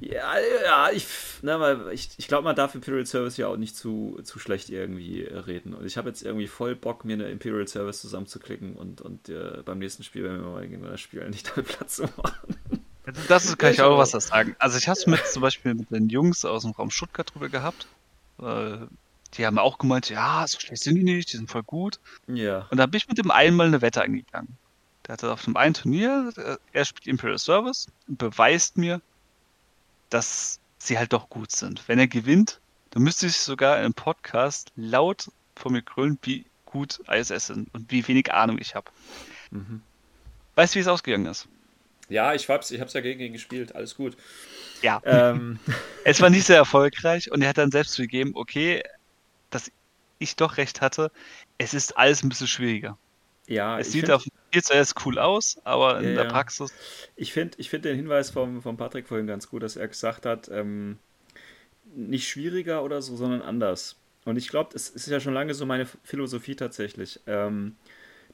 ja, ja, ich, ne, ich, ich glaube, man darf Imperial Service ja auch nicht zu, zu schlecht irgendwie reden. Und ich habe jetzt irgendwie voll Bock, mir eine Imperial Service zusammenzuklicken und, und äh, beim nächsten Spiel, wenn wir mal gegeneinander spielen, nicht damit Platz zu machen. Das ist, kann ich auch was sagen. Also ich habe es mit zum Beispiel mit den Jungs aus dem Raum Stuttgart drüber gehabt. Äh, die haben auch gemeint, ja, so schlecht sind die nicht, die sind voll gut. Ja. Und da bin ich mit dem einmal eine Wette eingegangen. Der hatte auf dem einen Turnier, äh, er spielt Imperial Service und beweist mir, dass sie halt doch gut sind. Wenn er gewinnt, dann müsste ich sogar in einem Podcast laut vor mir grölen, wie gut ISS sind und wie wenig Ahnung ich habe. Mhm. Weißt du, wie es ausgegangen ist? Ja, ich hab's, ich hab's ja gegen ihn gespielt, alles gut. Ja. Ähm. es war nicht sehr erfolgreich und er hat dann selbst zugegeben, okay, dass ich doch recht hatte, es ist alles ein bisschen schwieriger. Ja, es sieht find, auf dem Papier zuerst cool aus, aber in ja, der Praxis. Ich finde ich find den Hinweis vom, vom Patrick vorhin ganz gut, dass er gesagt hat, ähm, nicht schwieriger oder so, sondern anders. Und ich glaube, es ist ja schon lange so meine Philosophie tatsächlich. Ähm,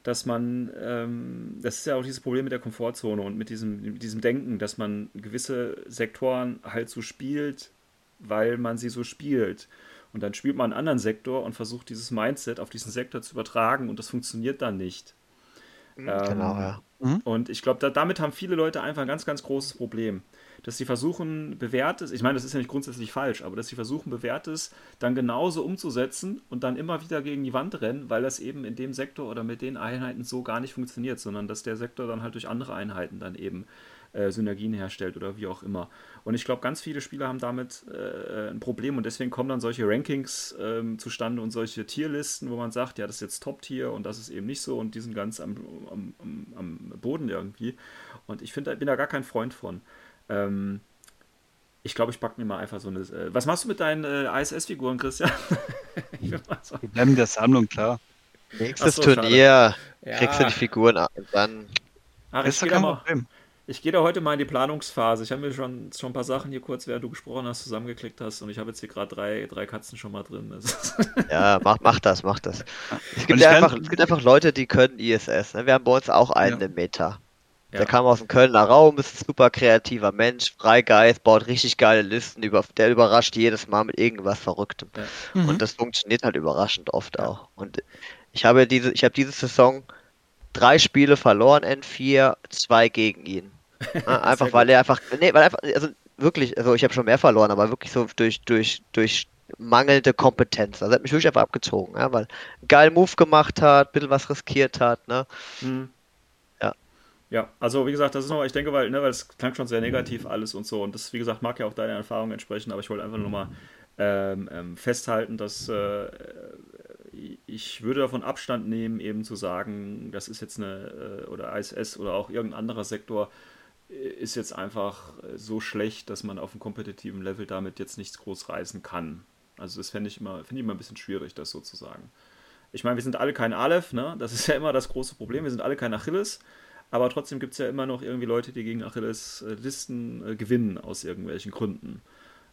dass man, ähm, das ist ja auch dieses Problem mit der Komfortzone und mit diesem, mit diesem Denken, dass man gewisse Sektoren halt so spielt, weil man sie so spielt. Und dann spielt man einen anderen Sektor und versucht dieses Mindset auf diesen Sektor zu übertragen und das funktioniert dann nicht. Mhm. Ähm, genau, ja. Mhm. Und ich glaube, da, damit haben viele Leute einfach ein ganz, ganz großes Problem dass sie versuchen, bewährtes, ich meine, das ist ja nicht grundsätzlich falsch, aber dass sie versuchen, bewährtes dann genauso umzusetzen und dann immer wieder gegen die Wand rennen, weil das eben in dem Sektor oder mit den Einheiten so gar nicht funktioniert, sondern dass der Sektor dann halt durch andere Einheiten dann eben äh, Synergien herstellt oder wie auch immer. Und ich glaube, ganz viele Spieler haben damit äh, ein Problem und deswegen kommen dann solche Rankings ähm, zustande und solche Tierlisten, wo man sagt, ja, das ist jetzt Top-Tier und das ist eben nicht so und die sind ganz am, am, am Boden irgendwie. Und ich find, bin da gar kein Freund von. Ähm, ich glaube, ich packe mir mal einfach so eine. Äh, was machst du mit deinen äh, ISS-Figuren, Christian? so. Wir bleiben der Sammlung, klar. Nächstes so, Turnier ja. kriegst du die Figuren und dann. Ach, ich gehe da, geh da heute mal in die Planungsphase. Ich habe mir schon, schon ein paar Sachen hier kurz, während du gesprochen hast, zusammengeklickt hast und ich habe jetzt hier gerade drei, drei Katzen schon mal drin. ja, mach, mach das, mach das. Es gibt, ja einfach, es gibt einfach Leute, die können ISS. Ne? Wir haben bei uns auch einen ja. im Meta. Ja. Der kam aus dem Kölner Raum, ist ein super kreativer Mensch, Freigeist, baut richtig geile Listen, über, der überrascht jedes Mal mit irgendwas Verrücktem. Ja. Mhm. Und das funktioniert halt überraschend oft ja. auch. Und ich habe diese, ich habe diese Saison drei Spiele verloren, N4, zwei gegen ihn. einfach weil er einfach, nee, weil einfach, also wirklich, also ich habe schon mehr verloren, aber wirklich so durch, durch, durch mangelnde Kompetenz. Also er hat mich wirklich einfach abgezogen, ja, weil einen geilen Move gemacht hat, ein bisschen was riskiert hat, ne? Mhm. Ja, also wie gesagt, das ist nochmal, ich denke, weil, ne, weil es klang schon sehr negativ alles und so. Und das, wie gesagt, mag ja auch deine Erfahrung entsprechen, aber ich wollte einfach nur mal ähm, ähm, festhalten, dass äh, ich würde davon Abstand nehmen, eben zu sagen, das ist jetzt eine, äh, oder ISS oder auch irgendein anderer Sektor äh, ist jetzt einfach so schlecht, dass man auf einem kompetitiven Level damit jetzt nichts groß reißen kann. Also das fände ich immer, finde ich immer ein bisschen schwierig, das sozusagen. Ich meine, wir sind alle kein Aleph, ne? Das ist ja immer das große Problem. Wir sind alle kein Achilles. Aber trotzdem gibt es ja immer noch irgendwie Leute, die gegen Achilles äh, Listen äh, gewinnen aus irgendwelchen Gründen.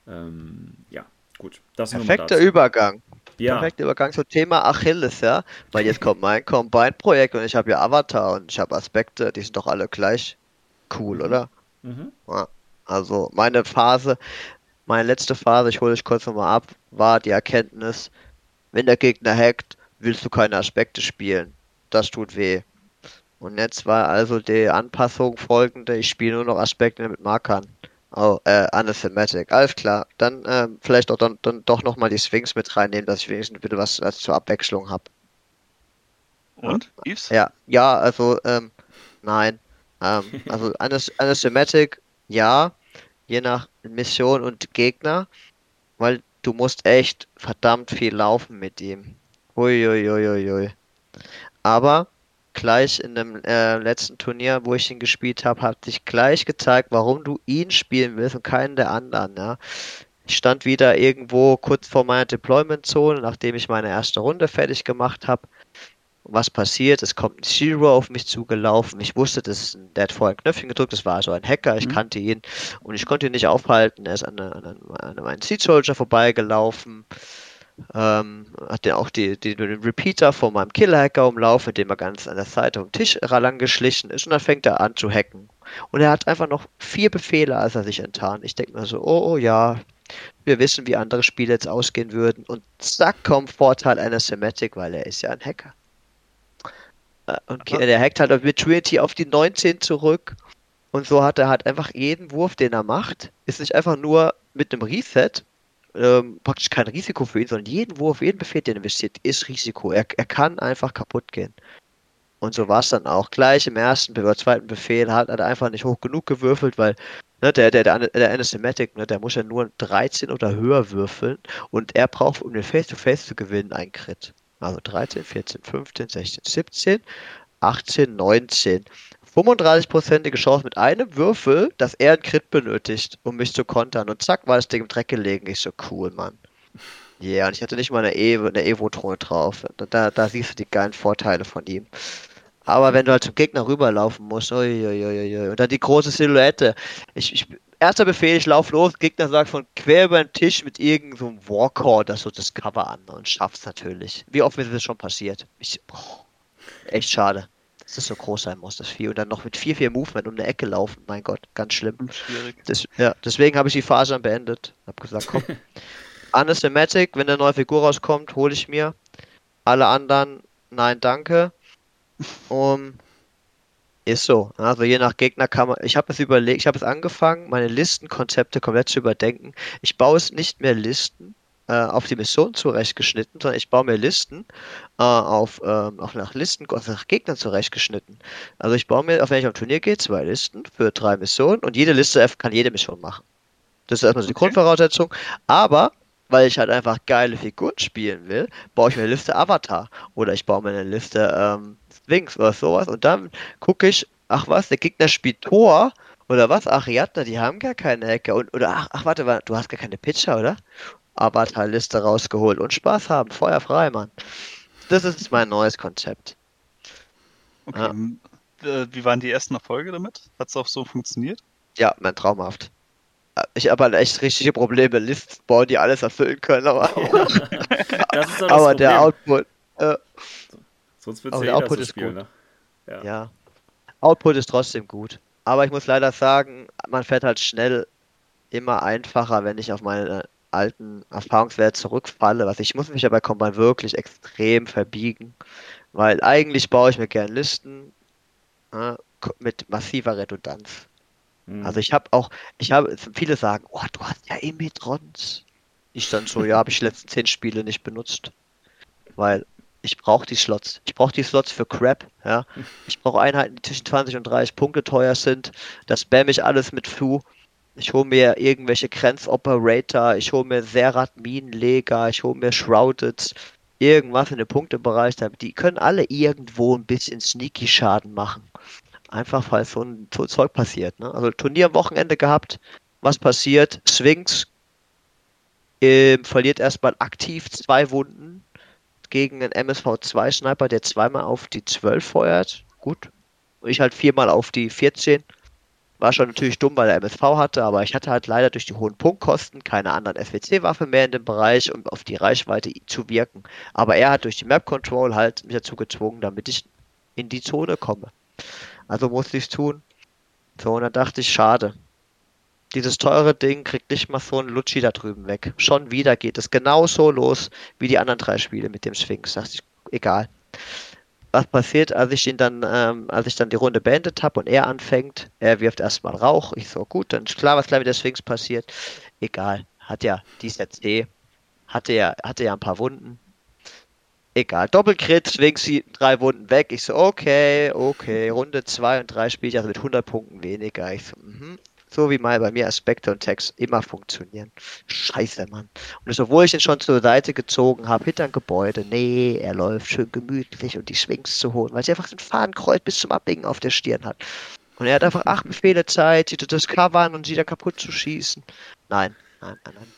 Ähm, ja, gut. Das Perfekter Übergang. Ja. Perfekter Übergang zum Thema Achilles, ja. Weil jetzt kommt mein Combine-Projekt und ich habe ja Avatar und ich habe Aspekte, die sind doch alle gleich cool, mhm. oder? Mhm. Ja. Also meine Phase, meine letzte Phase, ich hole dich kurz nochmal ab, war die Erkenntnis, wenn der Gegner hackt, willst du keine Aspekte spielen. Das tut weh. Und jetzt war also die Anpassung folgende, ich spiele nur noch Aspekte mit Markern. Oh, äh, Anathematic. Alles klar. Dann äh, vielleicht auch dann, dann doch nochmal die Sphinx mit reinnehmen, dass ich wenigstens bitte was, was zur Abwechslung habe. Und? Eves? Ja, ja, also, ähm, nein. Ähm, also Anathematic, ja, je nach Mission und Gegner, weil du musst echt verdammt viel laufen mit ihm. Uiuiuiui. Aber gleich in dem äh, letzten Turnier, wo ich ihn gespielt habe, hat sich gleich gezeigt, warum du ihn spielen willst und keinen der anderen. Ja. Ich stand wieder irgendwo kurz vor meiner Deployment-Zone, nachdem ich meine erste Runde fertig gemacht habe. Was passiert? Es kommt ein Zero auf mich zugelaufen. Ich wusste, das ein, der hat vorher ein Knöpfchen gedrückt, das war so ein Hacker, ich mhm. kannte ihn und ich konnte ihn nicht aufhalten. Er ist an, an, an, an einen Seed Soldier vorbeigelaufen ähm, hat er auch die, die, den Repeater von meinem Killer-Hacker umlaufen, mit dem er ganz an der Seite vom Tisch lang geschlichen ist und dann fängt er an zu hacken. Und er hat einfach noch vier Befehle, als er sich enttarnt. Ich denke mir so, oh, oh ja, wir wissen, wie andere Spiele jetzt ausgehen würden. Und zack, kommt Vorteil einer Sematic, weil er ist ja ein Hacker. Äh, und Aber der hackt halt mit Trinity auf die 19 zurück. Und so hat er halt einfach jeden Wurf, den er macht, ist nicht einfach nur mit einem Reset, ähm, praktisch kein Risiko für ihn, sondern jeden Wurf, jeden Befehl, den er investiert, ist Risiko. Er, er kann einfach kaputt gehen. Und so war es dann auch. Gleich im ersten oder zweiten Befehl hat er einfach nicht hoch genug gewürfelt, weil ne, der, der, der, der Anathematic, ne, der muss ja nur 13 oder höher würfeln und er braucht, um den Face-to-Face -face zu gewinnen, einen Crit. Also 13, 14, 15, 16, 17, 18, 19. 35%ige Chance mit einem Würfel, dass er einen Crit benötigt, um mich zu kontern. Und zack, war das Ding im Dreck gelegen. Ich so, cool, Mann. Ja, yeah, und ich hatte nicht mal eine, Evo, eine Evo-Drohne drauf. Da, da siehst du die geilen Vorteile von ihm. Aber wenn du halt zum Gegner rüberlaufen musst, uiuiui, und dann die große Silhouette. Ich, ich, erster Befehl, ich laufe los, Gegner sagt von quer über den Tisch mit irgendeinem so Warcore, das so das Cover an und schaff's natürlich. Wie oft ist das schon passiert? Ich, oh, echt schade dass das so groß sein muss, das Vieh. Und dann noch mit 4-4 Movement um eine Ecke laufen. Mein Gott, ganz schlimm. Schwierig. Das, ja, deswegen habe ich die Phase dann beendet. Hab gesagt, komm. Anathematic, wenn eine neue Figur rauskommt, hole ich mir. Alle anderen, nein, danke. Um, ist so. Also je nach Gegner kann man. Ich habe es überlegt, ich habe es angefangen, meine Listenkonzepte komplett zu überdenken. Ich baue es nicht mehr Listen, äh, auf die Mission zurechtgeschnitten, sondern ich baue mir Listen äh, auf, ähm, auf nach Listen, also nach Gegnern zurechtgeschnitten. Also ich baue mir, auf wenn ich am Turnier gehe, zwei Listen für drei Missionen und jede Liste kann jede Mission machen. Das ist erstmal so die okay. Grundvoraussetzung. Aber weil ich halt einfach geile Figuren spielen will, baue ich mir eine Liste Avatar oder ich baue mir eine Liste ähm, Sphinx oder sowas und dann gucke ich, ach was, der Gegner spielt Tor oder was, Ariadna, die haben gar keine Hacker und oder ach, ach warte, du hast gar keine Pitcher, oder? Avatar-Liste rausgeholt und Spaß haben. Feuer frei, Mann. Das ist mein neues Konzept. Okay. Ja. Wie waren die ersten Erfolge damit? Hat es auch so funktioniert? Ja, mein traumhaft. Ich habe halt echt richtige Probleme, Lists bauen, die alles erfüllen können, aber, ja. aber der Output. Äh, Sonst wird es ja Output so ist spielen, gut. Ne? Ja. ja. Output ist trotzdem gut. Aber ich muss leider sagen, man fährt halt schnell immer einfacher, wenn ich auf meine alten Erfahrungswert zurückfalle. Was ich muss mich ja bei Combine wirklich extrem verbiegen, weil eigentlich baue ich mir gerne Listen äh, mit massiver Redundanz. Mhm. Also ich habe auch, ich habe, viele sagen, oh, du hast ja Emitrons. Ich dann so, ja, habe ich die letzten zehn Spiele nicht benutzt, weil ich brauche die Slots. Ich brauche die Slots für Crap, ja. Ich brauche Einheiten, die zwischen 20 und 30 Punkte teuer sind. Das spam ich alles mit Fu. Ich hole mir irgendwelche Grenzoperator, ich hole mir Serat Minenleger, ich hole mir Shrouded, irgendwas in den Punktebereich. Die können alle irgendwo ein bisschen sneaky Schaden machen. Einfach weil so ein so Zeug passiert. Ne? Also Turnier am Wochenende gehabt. Was passiert? Sphinx äh, verliert erstmal aktiv zwei Wunden. gegen einen MSV2-Sniper, der zweimal auf die 12 feuert. Gut. Und ich halt viermal auf die 14. War schon natürlich dumm, weil er MSV hatte, aber ich hatte halt leider durch die hohen Punktkosten keine anderen SWC-Waffe mehr in dem Bereich, um auf die Reichweite zu wirken. Aber er hat durch die Map-Control halt mich dazu gezwungen, damit ich in die Zone komme. Also musste ich es tun. So, und dann dachte ich, schade. Dieses teure Ding kriegt nicht mal so ein Lutschi da drüben weg. Schon wieder geht es genauso los wie die anderen drei Spiele mit dem Sphinx. Dachte ich, egal was passiert, als ich ihn dann, ähm, als ich dann die Runde beendet habe und er anfängt, er wirft erstmal Rauch. Ich so, gut, dann ist klar, was gleich mit der Sphinx passiert. Egal, hat ja, die ist eh, hatte ja, hatte ja ein paar Wunden. Egal, Doppelkrit, Sphinx drei Wunden weg. Ich so, okay, okay, Runde 2 und 3 spiele ich also mit 100 Punkten weniger. Ich so, mhm, so wie mal bei mir Aspekte und Text immer funktionieren. Scheiße, Mann. Und das, obwohl ich ihn schon zur Seite gezogen habe, hinter ein Gebäude. Nee, er läuft schön gemütlich und die Schwings zu holen, weil sie einfach den Fadenkreuz bis zum Abbiegen auf der Stirn hat. Und er hat einfach acht Befehle Zeit, sie das covern und sie da kaputt zu schießen. Nein, nein, nein, nein.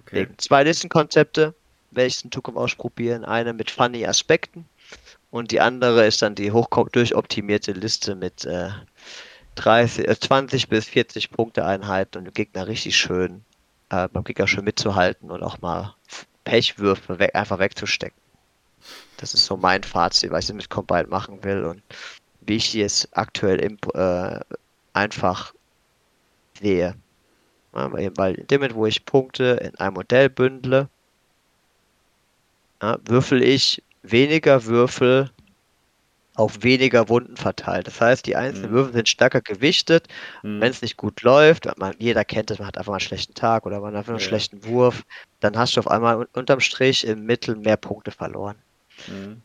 Okay. Zwei Listenkonzepte werde ich in Zukunft ausprobieren. Eine mit funny Aspekten und die andere ist dann die hoch durchoptimierte Liste mit äh, 30, 20 äh, bis 40 Punkte Einheiten und dem Gegner richtig schön, äh, beim Gegner schön mitzuhalten und auch mal Pechwürfe weg, einfach wegzustecken. Das ist so mein Fazit, was ich mit Combine machen will und wie ich die jetzt aktuell imp, äh, einfach sehe. Weil in dem Moment, wo ich Punkte in ein Modell bündle, ja, würfel ich weniger Würfel auf weniger Wunden verteilt. Das heißt, die einzelnen mhm. Würfel sind stärker gewichtet. Mhm. Wenn es nicht gut läuft, man, jeder kennt es, man hat einfach mal einen schlechten Tag oder man hat einfach einen ja. schlechten Wurf, dann hast du auf einmal unterm Strich im Mittel mehr Punkte verloren. Mhm.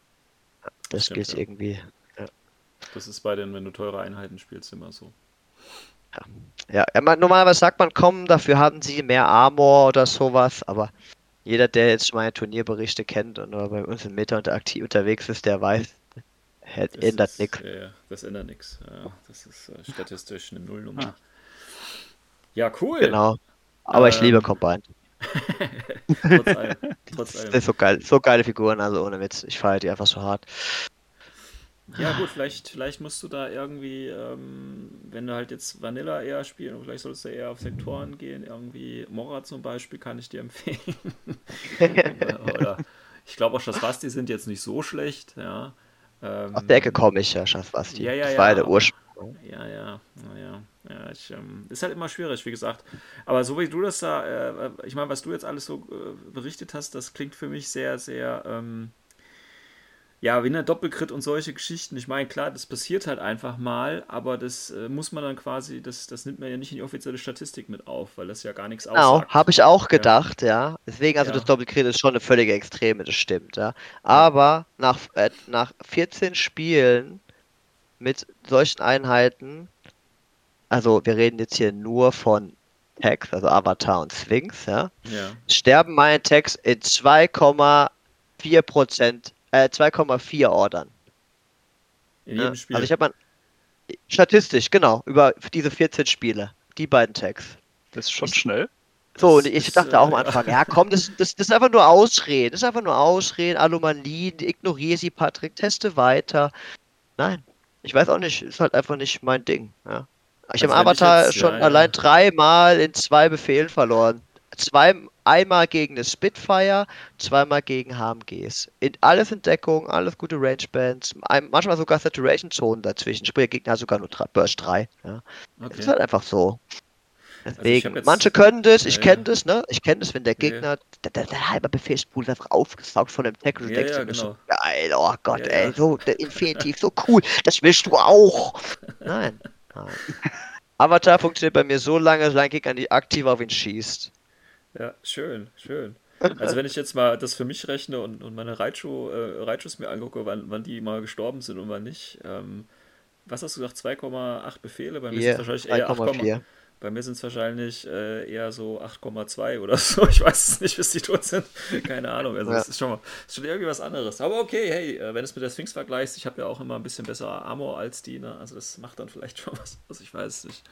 Das, das geht ja. irgendwie. Ja. Das ist bei den, wenn du teure Einheiten spielst, immer so. Ja, man, normalerweise sagt man, komm, dafür haben sie mehr Armor oder sowas, aber jeder, der jetzt meine Turnierberichte kennt und bei uns im Meta und aktiv unterwegs ist, der weiß, das ändert nichts. Ja, das ändert nichts. Ja, das ist äh, statistisch eine Nullnummer. Ah. Ja, cool. Genau. Aber ähm, ich liebe ähm, Combine. trotz allem. Trotz allem. Das ist so geil. So geile Figuren, also ohne Witz. Ich feiere die einfach so hart. Ja gut, vielleicht, vielleicht musst du da irgendwie, ähm, wenn du halt jetzt Vanilla eher spielen, vielleicht solltest du eher auf Sektoren gehen, irgendwie Mora zum Beispiel kann ich dir empfehlen. Oder ich glaube auch Schaswasti sind jetzt nicht so schlecht, ja. Ähm, Aus der Ecke komme ich ja, Schafwasti. Ja, ja, das war ja der Ursprung. Ja, ja, ja, ja. Ich, ähm, ist halt immer schwierig, wie gesagt. Aber so wie du das da, äh, ich meine, was du jetzt alles so äh, berichtet hast, das klingt für mich sehr, sehr, ähm, ja, wie eine Doppelkrit und solche Geschichten. Ich meine, klar, das passiert halt einfach mal, aber das äh, muss man dann quasi, das, das nimmt man ja nicht in die offizielle Statistik mit auf, weil das ja gar nichts genau, aussagt. Genau, habe ich auch gedacht, ja. ja. Deswegen, also ja. das Doppelkrit ist schon eine völlige Extreme, das stimmt, ja. Aber nach, äh, nach 14 Spielen mit solchen Einheiten, also wir reden jetzt hier nur von Tags, also Avatar und Sphinx, ja, ja. sterben meine Tags in 2,4 Prozent äh, 2,4 ordern. In jedem ja? Spiel. Also ich habe mal statistisch, genau, über diese 14 Spiele, die beiden Tags. Das ist schon ich, schnell. So, und ich ist, dachte auch am äh, Anfang, ja komm, das, das, das ist einfach nur Ausreden, das ist einfach nur Ausreden, Anomalien, ignoriere sie, Patrick, teste weiter. Nein, ich weiß auch nicht, ist halt einfach nicht mein Ding. Ja. Ich also habe Avatar jetzt, schon ja, allein ja. dreimal in zwei Befehlen verloren zwei, einmal gegen eine Spitfire, zweimal gegen HMGs. In, alles in Deckung, alles gute Rangebands, manchmal sogar Saturation-Zonen dazwischen. Sprich, der Gegner hat sogar nur Burst 3. Ja. Okay. Das ist halt einfach so. Also Deswegen, also jetzt, manche können das, ich ja, kenne das, ne? Ich kenne das, wenn der Gegner, ja. der, der, halbe Befehlspool ist einfach aufgesaugt von dem Tackle. Ja, denkst ja, genau. so, geil, oh Gott, ey, so, der Infinitiv, so cool, das willst du auch. Nein. nein. Avatar funktioniert bei mir so lange, solange Gegner nicht aktiv auf ihn schießt. Ja, schön, schön. Also wenn ich jetzt mal das für mich rechne und, und meine Raichu, äh, Raichus mir angucke, wann, wann die mal gestorben sind und wann nicht, ähm, was hast du gesagt, 2,8 Befehle? Bei mir yeah, es wahrscheinlich eher 8,4. Bei mir sind es wahrscheinlich äh, eher so 8,2 oder so. Ich weiß es nicht, bis die tot sind. Keine Ahnung. Also ja. das ist schon, mal, ist schon irgendwie was anderes. Aber okay, hey, äh, wenn du es mit der Sphinx vergleichst, ich habe ja auch immer ein bisschen besser Armor als die, ne? Also das macht dann vielleicht schon was. Also ich weiß es nicht.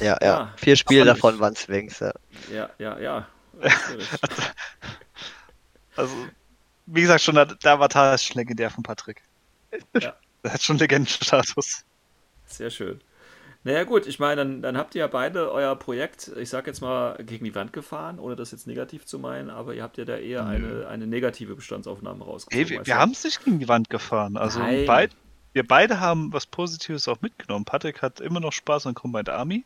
Ja, ja. ja Vier Spiele davon waren Sphinx, ja. Ja, ja, ja. also, wie gesagt, schon der, der Avatar ist schon legendär von Patrick. Ja. Der hat schon Legendenstatus. Sehr schön. Naja gut, ich meine, dann, dann habt ihr ja beide euer Projekt, ich sag jetzt mal, gegen die Wand gefahren, ohne das jetzt negativ zu meinen, aber ihr habt ja da eher eine, eine negative Bestandsaufnahme rausgezogen. Hey, wir, wir haben es nicht gegen die Wand gefahren. Also beid, wir beide haben was Positives auch mitgenommen. Patrick hat immer noch Spaß an Combined Army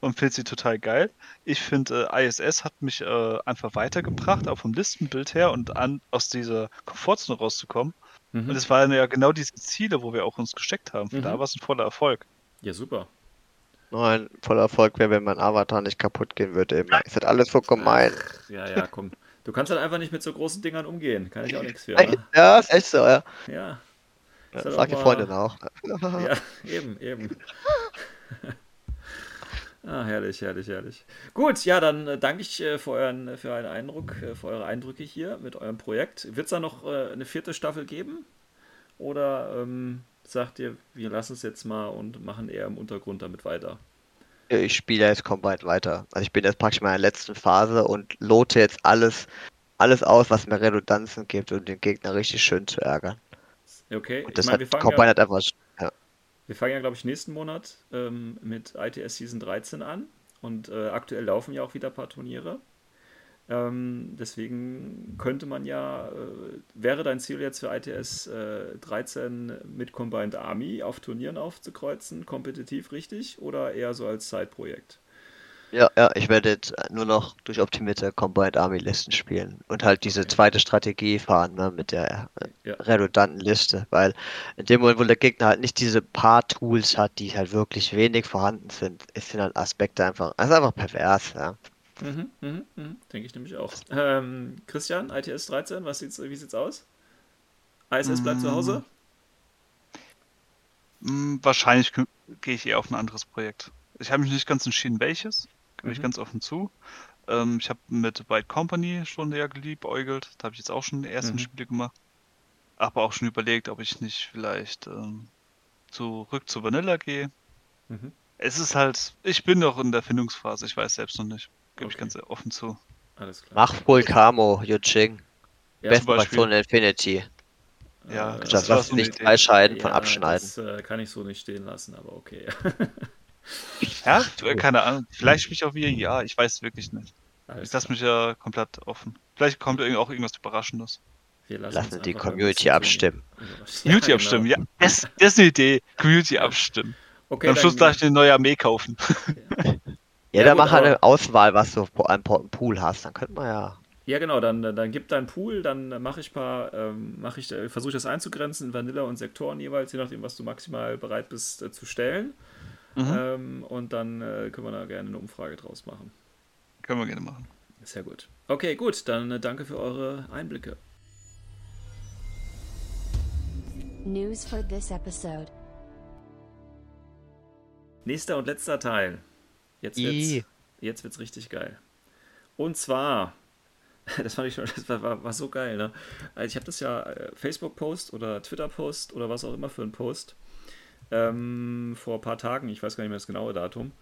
und findet sie total geil. Ich finde, äh, ISS hat mich äh, einfach weitergebracht, auch vom Listenbild her und an, aus dieser Komfortzone rauszukommen. Mhm. Und es waren ja genau diese Ziele, wo wir auch uns gesteckt haben. Von mhm. da war es ein voller Erfolg. Ja, super. Nein, voller Erfolg wäre, wenn mein Avatar nicht kaputt gehen würde. Immer. Ist das alles so gemein. Ja, ja, komm. Du kannst halt einfach nicht mit so großen Dingern umgehen. Kann ich auch nichts für. Oder? Ja, ist echt so, ja. Ja. ja sag die mal... Freundin auch. ja, eben, eben. ah, herrlich, herrlich, herrlich. Gut, ja, dann äh, danke ich äh, für, euren, für euren Eindruck, äh, für eure Eindrücke hier mit eurem Projekt. Wird es da noch äh, eine vierte Staffel geben? Oder ähm, sagt ihr, wir lassen es jetzt mal und machen eher im Untergrund damit weiter? Ich spiele jetzt komplett weiter. Also ich bin jetzt praktisch in meiner letzten Phase und lote jetzt alles, alles aus, was mir Redundanzen gibt, um den Gegner richtig schön zu ärgern. Okay, und das ich mein, hat Combine ja, hat einfach. Ja. Wir fangen ja, glaube ich, nächsten Monat ähm, mit ITS Season 13 an. Und äh, aktuell laufen ja auch wieder ein paar Turniere. Ähm, deswegen könnte man ja, äh, wäre dein Ziel jetzt für ITS äh, 13 mit Combined Army auf Turnieren aufzukreuzen, kompetitiv richtig oder eher so als Zeitprojekt? Ja, ja, ich werde jetzt nur noch durch optimierte Combined Army Listen spielen und halt diese zweite Strategie fahren ne, mit der äh, ja. redundanten Liste, weil in dem Moment, wo der Gegner halt nicht diese paar Tools hat, die halt wirklich wenig vorhanden sind, sind halt Aspekte einfach, also einfach pervers, ja. Mhm, mhm, mhm. Denke ich nämlich auch. Ähm, Christian, ITS 13, was sieht's, wie sieht's aus? ISS bleibt mm. zu Hause? Mm, wahrscheinlich gehe ich eher auf ein anderes Projekt. Ich habe mich nicht ganz entschieden, welches. Gebe ich mhm. ganz offen zu. Ähm, ich habe mit White Company schon näher geliebäugelt. Da habe ich jetzt auch schon die ersten. Spiele gemacht. Aber auch schon überlegt, ob ich nicht vielleicht ähm, zurück zu Vanilla gehe. Es ist halt, ich bin noch in der Findungsphase, ich weiß selbst noch nicht. Gebe okay. ich ganz offen zu. Alles klar. Mach Volcamo, Yuching. Ja, Beste Fraktion Infinity. Ja, äh, das lass nicht freischalten ja, von abschneiden. Das äh, kann ich so nicht stehen lassen, aber okay. ja, du, keine Ahnung. Vielleicht mich auch wieder, ja, ich weiß wirklich nicht. Alles ich lasse mich ja komplett offen. Vielleicht kommt auch irgendwas Überraschendes. Wir lassen, lassen die Community abstimmen. Community genau. abstimmen, ja. Das, das, ist eine Idee. Community abstimmen. Okay, Am Schluss darf ich eine neue Armee kaufen. Ja, ja dann mach halt eine Auswahl, was du an Pool hast. Dann könnte man ja. Ja, genau, dann, dann gib deinen Pool, dann mache ich paar, ähm, mache ich, äh, versuche ich das einzugrenzen in Vanilla und Sektoren jeweils, je nachdem, was du maximal bereit bist äh, zu stellen. Mhm. Ähm, und dann äh, können wir da gerne eine Umfrage draus machen. Können wir gerne machen. Sehr gut. Okay, gut, dann äh, danke für eure Einblicke. News for this episode. Nächster und letzter Teil. Jetzt wird's, jetzt wird's richtig geil. Und zwar, das fand ich schon, das war, war, war so geil, ne? Also ich habe das ja äh, Facebook-Post oder Twitter-Post oder was auch immer für ein Post ähm, vor ein paar Tagen, ich weiß gar nicht mehr das genaue Datum.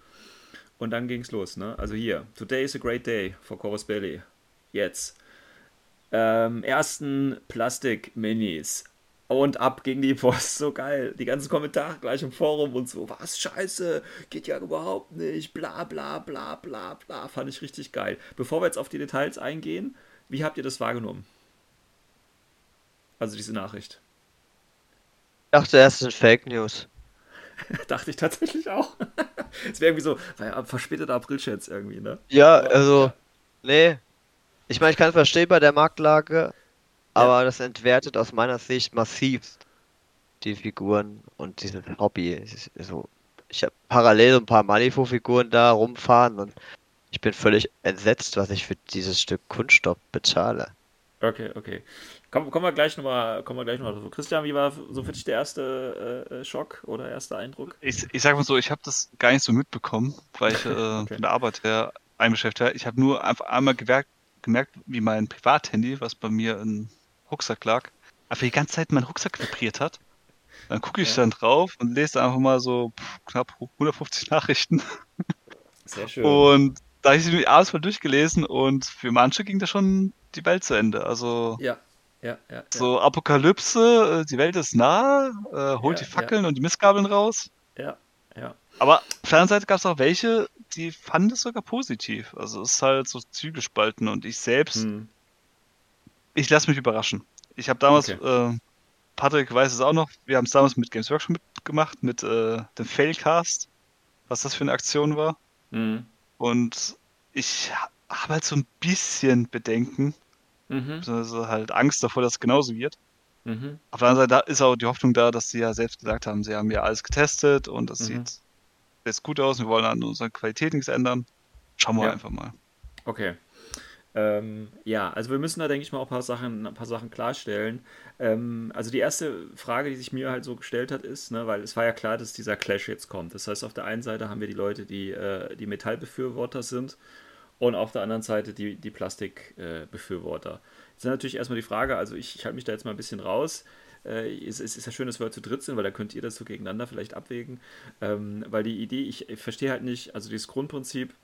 Und dann ging's los, ne? Also hier, today is a great day for Corvus Belly. Jetzt. Ähm, ersten Plastik-Minis und ab ging die Post, so geil. Die ganzen Kommentare gleich im Forum und so, was scheiße, geht ja überhaupt nicht, bla bla bla bla bla, fand ich richtig geil. Bevor wir jetzt auf die Details eingehen, wie habt ihr das wahrgenommen? Also diese Nachricht. Ich dachte erst, sind Fake News. dachte ich tatsächlich auch. Es wäre irgendwie so, ja verspäteter April-Chats irgendwie, ne? Ja, also, nee. Ich meine, ich kann es verstehen bei der Marktlage, aber das entwertet aus meiner Sicht massiv die Figuren und dieses Hobby. So, ich habe parallel ein paar Malifaux-Figuren da rumfahren und ich bin völlig entsetzt, was ich für dieses Stück Kunststoff bezahle. Okay, okay. Komm, kommen wir gleich nochmal kommen wir gleich noch dazu. Christian, wie war so für dich der erste äh, Schock oder erster Eindruck? Ich, ich sag mal so, ich habe das gar nicht so mitbekommen, weil ich äh, okay. von der Arbeit her einbeschäftigt war. Ich habe nur einfach einmal gemerkt, gemerkt, wie mein Privathandy, was bei mir in Rucksack lag, aber die ganze Zeit mein Rucksack vibriert hat. Dann gucke ich ja. dann drauf und lese einfach mal so knapp 150 Nachrichten. Sehr schön. Und da habe ich sie alles mal durchgelesen und für manche ging da schon die Welt zu Ende. Also ja. ja, ja. So Apokalypse, äh, die Welt ist nah, äh, holt die Fackeln und die Mistgabeln raus. Ja, ja. Aber auf der anderen Seite gab es auch welche, die fanden es sogar positiv. Also es ist halt so zwiegespalten und ich selbst, Hm. Ich lasse mich überraschen. Ich habe damals, Okay. äh, Patrick weiß es auch noch, wir haben es damals mit Games Workshop mitgemacht, mit äh, dem Failcast, was das für eine Aktion war. Hm. Und ich habe halt so ein bisschen Bedenken, Mhm. beziehungsweise halt Angst davor, dass es genauso wird. Mhm. Auf der anderen Seite ist auch die Hoffnung da, dass sie ja selbst gesagt haben, sie haben ja alles getestet und das Mhm. sieht jetzt gut aus. Wir wollen an unserer Qualität nichts ändern. Schauen wir Ja. einfach mal. Okay. Ähm, ja, also wir müssen da, denke ich mal, auch ein paar Sachen, ein paar Sachen klarstellen. Ähm, also die erste Frage, die sich mir halt so gestellt hat, ist, ne, weil es war ja klar, dass dieser Clash jetzt kommt. Das heißt, auf der einen Seite haben wir die Leute, die, äh, die Metallbefürworter sind und auf der anderen Seite die, die Plastikbefürworter. Äh. Jetzt ist natürlich erstmal die Frage, also ich, ich halte mich da jetzt mal ein bisschen raus. Äh, es, es ist ja schön, dass wir zu dritt sind, weil dann könnt ihr das so gegeneinander vielleicht abwägen. Ähm, weil die Idee, ich, ich verstehe halt nicht, also dieses Grundprinzip,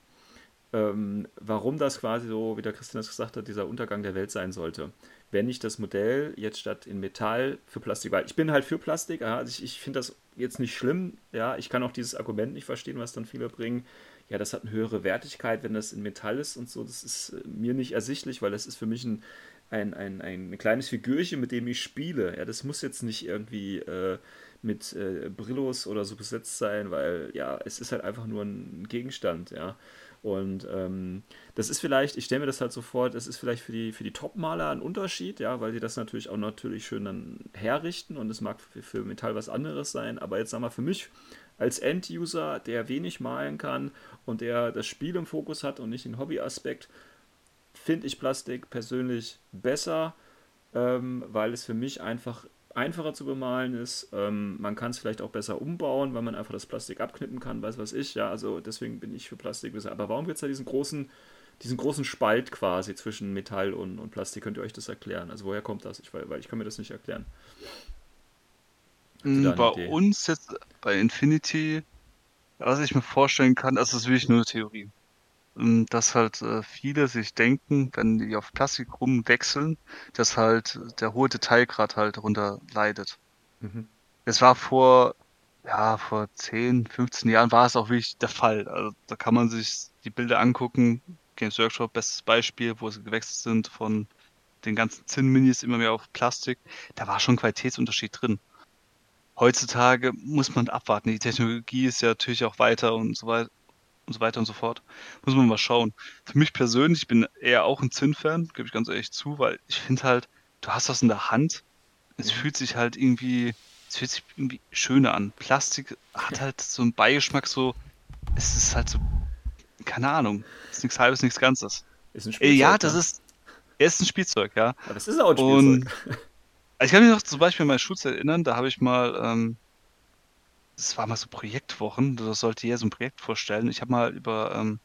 ähm, warum das quasi so, wie der Christian das gesagt hat, dieser Untergang der Welt sein sollte. Wenn ich das Modell jetzt statt in Metall für Plastik, weil ich bin halt für Plastik, ja, also ich, ich finde das jetzt nicht schlimm, ja, ich kann auch dieses Argument nicht verstehen, was dann viele bringen. Ja, das hat eine höhere Wertigkeit, wenn das in Metall ist und so. Das ist äh, mir nicht ersichtlich, weil das ist für mich ein, ein, ein, ein kleines Figürchen, mit dem ich spiele. Ja, das muss jetzt nicht irgendwie äh, mit äh, Brillos oder so besetzt sein, weil ja, es ist halt einfach nur ein Gegenstand, ja. Und ähm, das ist vielleicht, ich stelle mir das halt so vor, das ist vielleicht für die, für die Top-Maler ein Unterschied, ja, weil die das natürlich auch natürlich schön dann herrichten und es mag für, für Metall was anderes sein, aber jetzt sagen wir für mich als End-User, der wenig malen kann und der das Spiel im Fokus hat und nicht den Hobby-Aspekt, finde ich Plastik persönlich besser, ähm, weil es für mich einfach einfacher zu bemalen ist. Ähm, man kann es vielleicht auch besser umbauen, weil man einfach das Plastik abknippen kann, weiß was ich. Ja, also deswegen bin ich für Plastik besser. Aber warum gibt es da diesen großen, diesen großen Spalt quasi zwischen Metall und, und Plastik? Könnt ihr euch das erklären? Also woher kommt das? Ich, weil, weil ich kann mir das nicht erklären. Bei uns jetzt, bei Infinity, was ich mir vorstellen kann, das ist wirklich nur eine Theorie. Ähm, dass halt äh, viele sich denken, wenn die auf Plastik rumwechseln, dass halt der hohe Detailgrad halt darunter leidet. Mhm. Es war vor, ja, vor 10, 15 Jahren war es auch wirklich der Fall. Also da kann man sich die Bilder angucken. Games Workshop, bestes Beispiel, wo sie gewechselt sind von den ganzen Zinn-Minis immer mehr auf Plastik. Da war schon Qualitätsunterschied drin. Heutzutage muss man abwarten. Die Technologie ist ja natürlich auch weiter und so weiter und so weiter und so fort. Muss man mal schauen. Für mich persönlich, ich bin eher auch ein Zinn-Fan, gebe ich ganz ehrlich zu, weil ich finde halt, du hast was in der Hand. Es Mhm. fühlt sich halt irgendwie, es fühlt sich irgendwie schöner an. Plastik hat halt so einen Beigeschmack, so, es ist halt so, keine Ahnung, ist nichts halbes, nichts Ganzes. Ist ein Äh, Spielzeug, ja, das ne? ist, er ist ein Spielzeug, ja. Aber das ist auch ein Und Spielzeug. ich kann mich noch zum Beispiel an meine Schulzeit erinnern, da habe ich mal, ähm, das war mal so Projektwochen, das sollte jeder so ein Projekt vorstellen. Ich habe mal über ähm,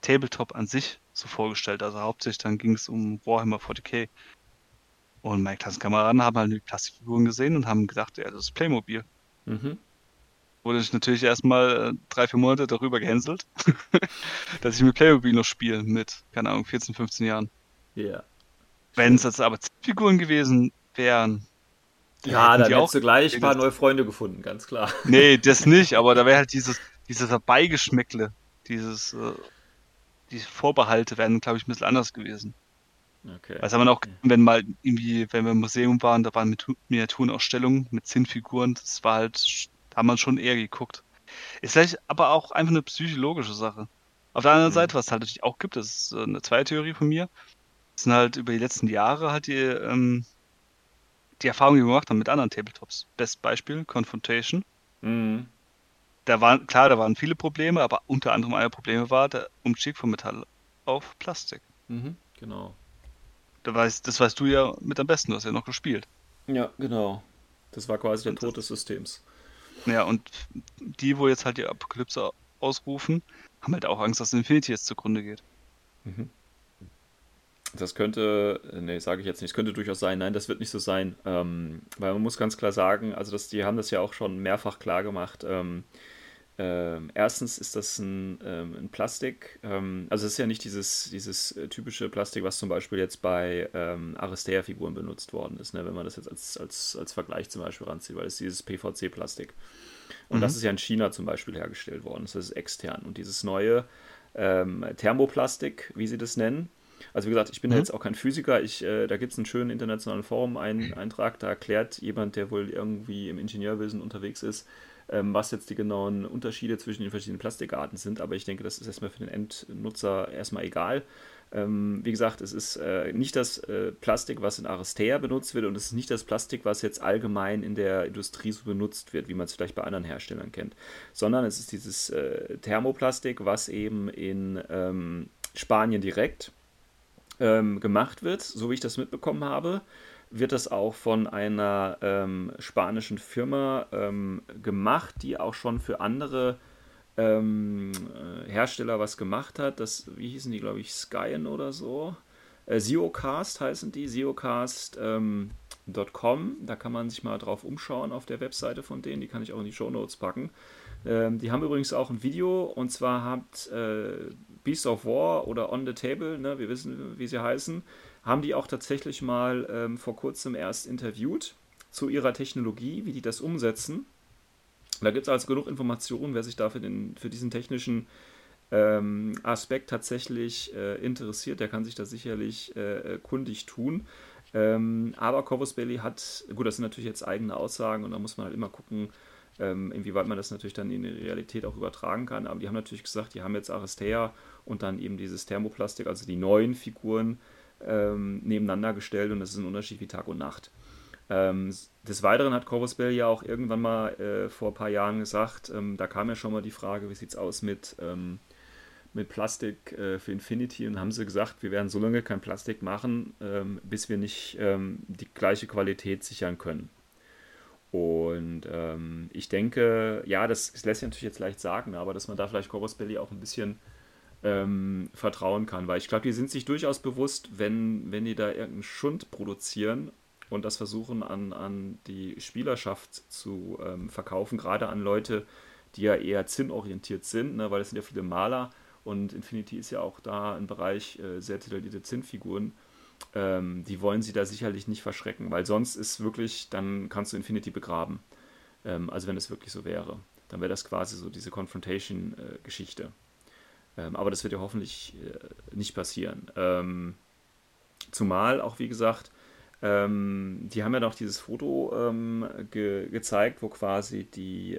Tabletop an sich so vorgestellt, also hauptsächlich dann ging es um Warhammer 40k. Und meine Klassenkameraden haben halt die Plastikfiguren gesehen und haben gedacht, ja, das ist Playmobil. Mhm. Wurde ich natürlich erstmal äh, drei, vier Monate darüber gehänselt, dass ich mit Playmobil noch spiele mit, keine Ahnung, 14, 15 Jahren. Ja. Wenn es jetzt aber Figuren gewesen wären, Ja, dann die hättest du gleich ein paar neue Freunde gefunden, ganz klar. Nee, das nicht, aber da wäre halt dieses, dieses Beigeschmäckle, dieses, äh, die Vorbehalte wären, glaube ich, ein bisschen anders gewesen. Okay. Das haben wir auch, wenn mal irgendwie, wenn wir im Museum waren, da waren Miniatu- Miniaturenausstellungen mit Zinnfiguren, das war halt, da hat man schon eher geguckt. Ist vielleicht aber auch einfach eine psychologische Sache. Auf der anderen Mhm. Seite, was es halt natürlich auch gibt, das ist äh, eine zweite Theorie von mir, das sind halt über die letzten Jahre halt die, ähm, die Erfahrungen, die wir gemacht haben mit anderen Tabletops. Bestes Beispiel, Confrontation. Mhm. Da waren, klar, da waren viele Probleme, aber unter anderem ein Problem war der Umstieg von Metall auf Plastik. Mhm. Genau. Da weißt, das weißt du ja mit am besten, du hast ja noch gespielt. Ja, genau. Das war quasi der Und Tod des Systems. Ja, und die, wo jetzt halt die Apokalypse ausrufen, haben halt auch Angst, dass Infinity jetzt zugrunde geht. Mhm. Das könnte, nee, sage ich jetzt nicht, es könnte durchaus sein. Nein, das wird nicht so sein. Ähm, weil man muss ganz klar sagen, also das, die haben das ja auch schon mehrfach klar gemacht. Ähm, Ähm, erstens ist das ein, ähm, ein Plastik, ähm, also es ist ja nicht dieses, dieses äh, typische Plastik, was zum Beispiel jetzt bei ähm, Aristea-Figuren benutzt worden ist, ne? wenn man das jetzt als, als, als Vergleich zum Beispiel ranzieht, weil es dieses PVC-Plastik. Und mhm. das ist ja in China zum Beispiel hergestellt worden, das ist extern. Und dieses neue Thermoplastik, wie sie das nennen, also wie gesagt, ich bin mhm. jetzt auch kein Physiker. Ich, äh, da gibt es einen schönen internationalen Forum-Eintrag, da erklärt jemand, der wohl irgendwie im Ingenieurwesen unterwegs ist, ähm, was jetzt die genauen Unterschiede zwischen den verschiedenen Plastikarten sind. Aber ich denke, das ist erstmal für den Endnutzer erstmal egal. Ähm, wie gesagt, es ist äh, nicht das äh, Plastik, was in Aristea benutzt wird und es ist nicht das Plastik, was jetzt allgemein in der Industrie so benutzt wird, wie man es vielleicht bei anderen Herstellern kennt, sondern es ist dieses äh, Thermoplastik, was eben in ähm, Spanien direkt ähm, gemacht wird, so wie ich das mitbekommen habe wird das auch von einer ähm, spanischen Firma ähm, gemacht, die auch schon für andere ähm, äh, Hersteller was gemacht hat. Das, wie hießen die, glaube ich, Skyen oder so? Äh, Zeocast heißen die, zeocast.com. Ähm, da kann man sich mal drauf umschauen auf der Webseite von denen. Die kann ich auch in die Show Notes packen. Ähm, die haben übrigens auch ein Video und zwar hat äh, Beast of War oder On the Table, ne, wir wissen, wie sie heißen, haben die auch tatsächlich mal ähm, vor kurzem erst interviewt zu ihrer Technologie, wie die das umsetzen. Da gibt es also genug Informationen, wer sich da für, den, für diesen technischen ähm, Aspekt tatsächlich äh, interessiert, der kann sich da sicherlich äh, kundig tun. Ähm, aber Corvus Belly hat, gut, das sind natürlich jetzt eigene Aussagen und da muss man halt immer gucken, ähm, inwieweit man das natürlich dann in die Realität auch übertragen kann. Aber die haben natürlich gesagt, die haben jetzt Aristea und dann eben dieses Thermoplastik, also die neuen Figuren ähm, nebeneinander gestellt und das ist ein Unterschied wie Tag und Nacht. Ähm, des Weiteren hat Corvus Bell ja auch irgendwann mal äh, vor ein paar Jahren gesagt, ähm, da kam ja schon mal die Frage, wie sieht es aus mit, ähm, mit Plastik äh, für Infinity und haben sie gesagt, wir werden so lange kein Plastik machen, ähm, bis wir nicht ähm, die gleiche Qualität sichern können. Und ähm, ich denke, ja, das, das lässt sich natürlich jetzt leicht sagen, aber dass man da vielleicht Corvus Belli auch ein bisschen ähm, vertrauen kann. Weil ich glaube, die sind sich durchaus bewusst, wenn, wenn die da irgendeinen Schund produzieren und das versuchen an, an die Spielerschaft zu ähm, verkaufen, gerade an Leute, die ja eher zinnorientiert sind, ne, weil es sind ja viele Maler und Infinity ist ja auch da ein Bereich äh, sehr detaillierte Zinnfiguren. Ähm, die wollen sie da sicherlich nicht verschrecken, weil sonst ist wirklich, dann kannst du Infinity begraben. Ähm, also wenn es wirklich so wäre, dann wäre das quasi so diese Confrontation-Geschichte. Äh, ähm, aber das wird ja hoffentlich äh, nicht passieren. Ähm, zumal auch, wie gesagt, ähm, die haben ja noch dieses Foto ähm, ge gezeigt, wo quasi die,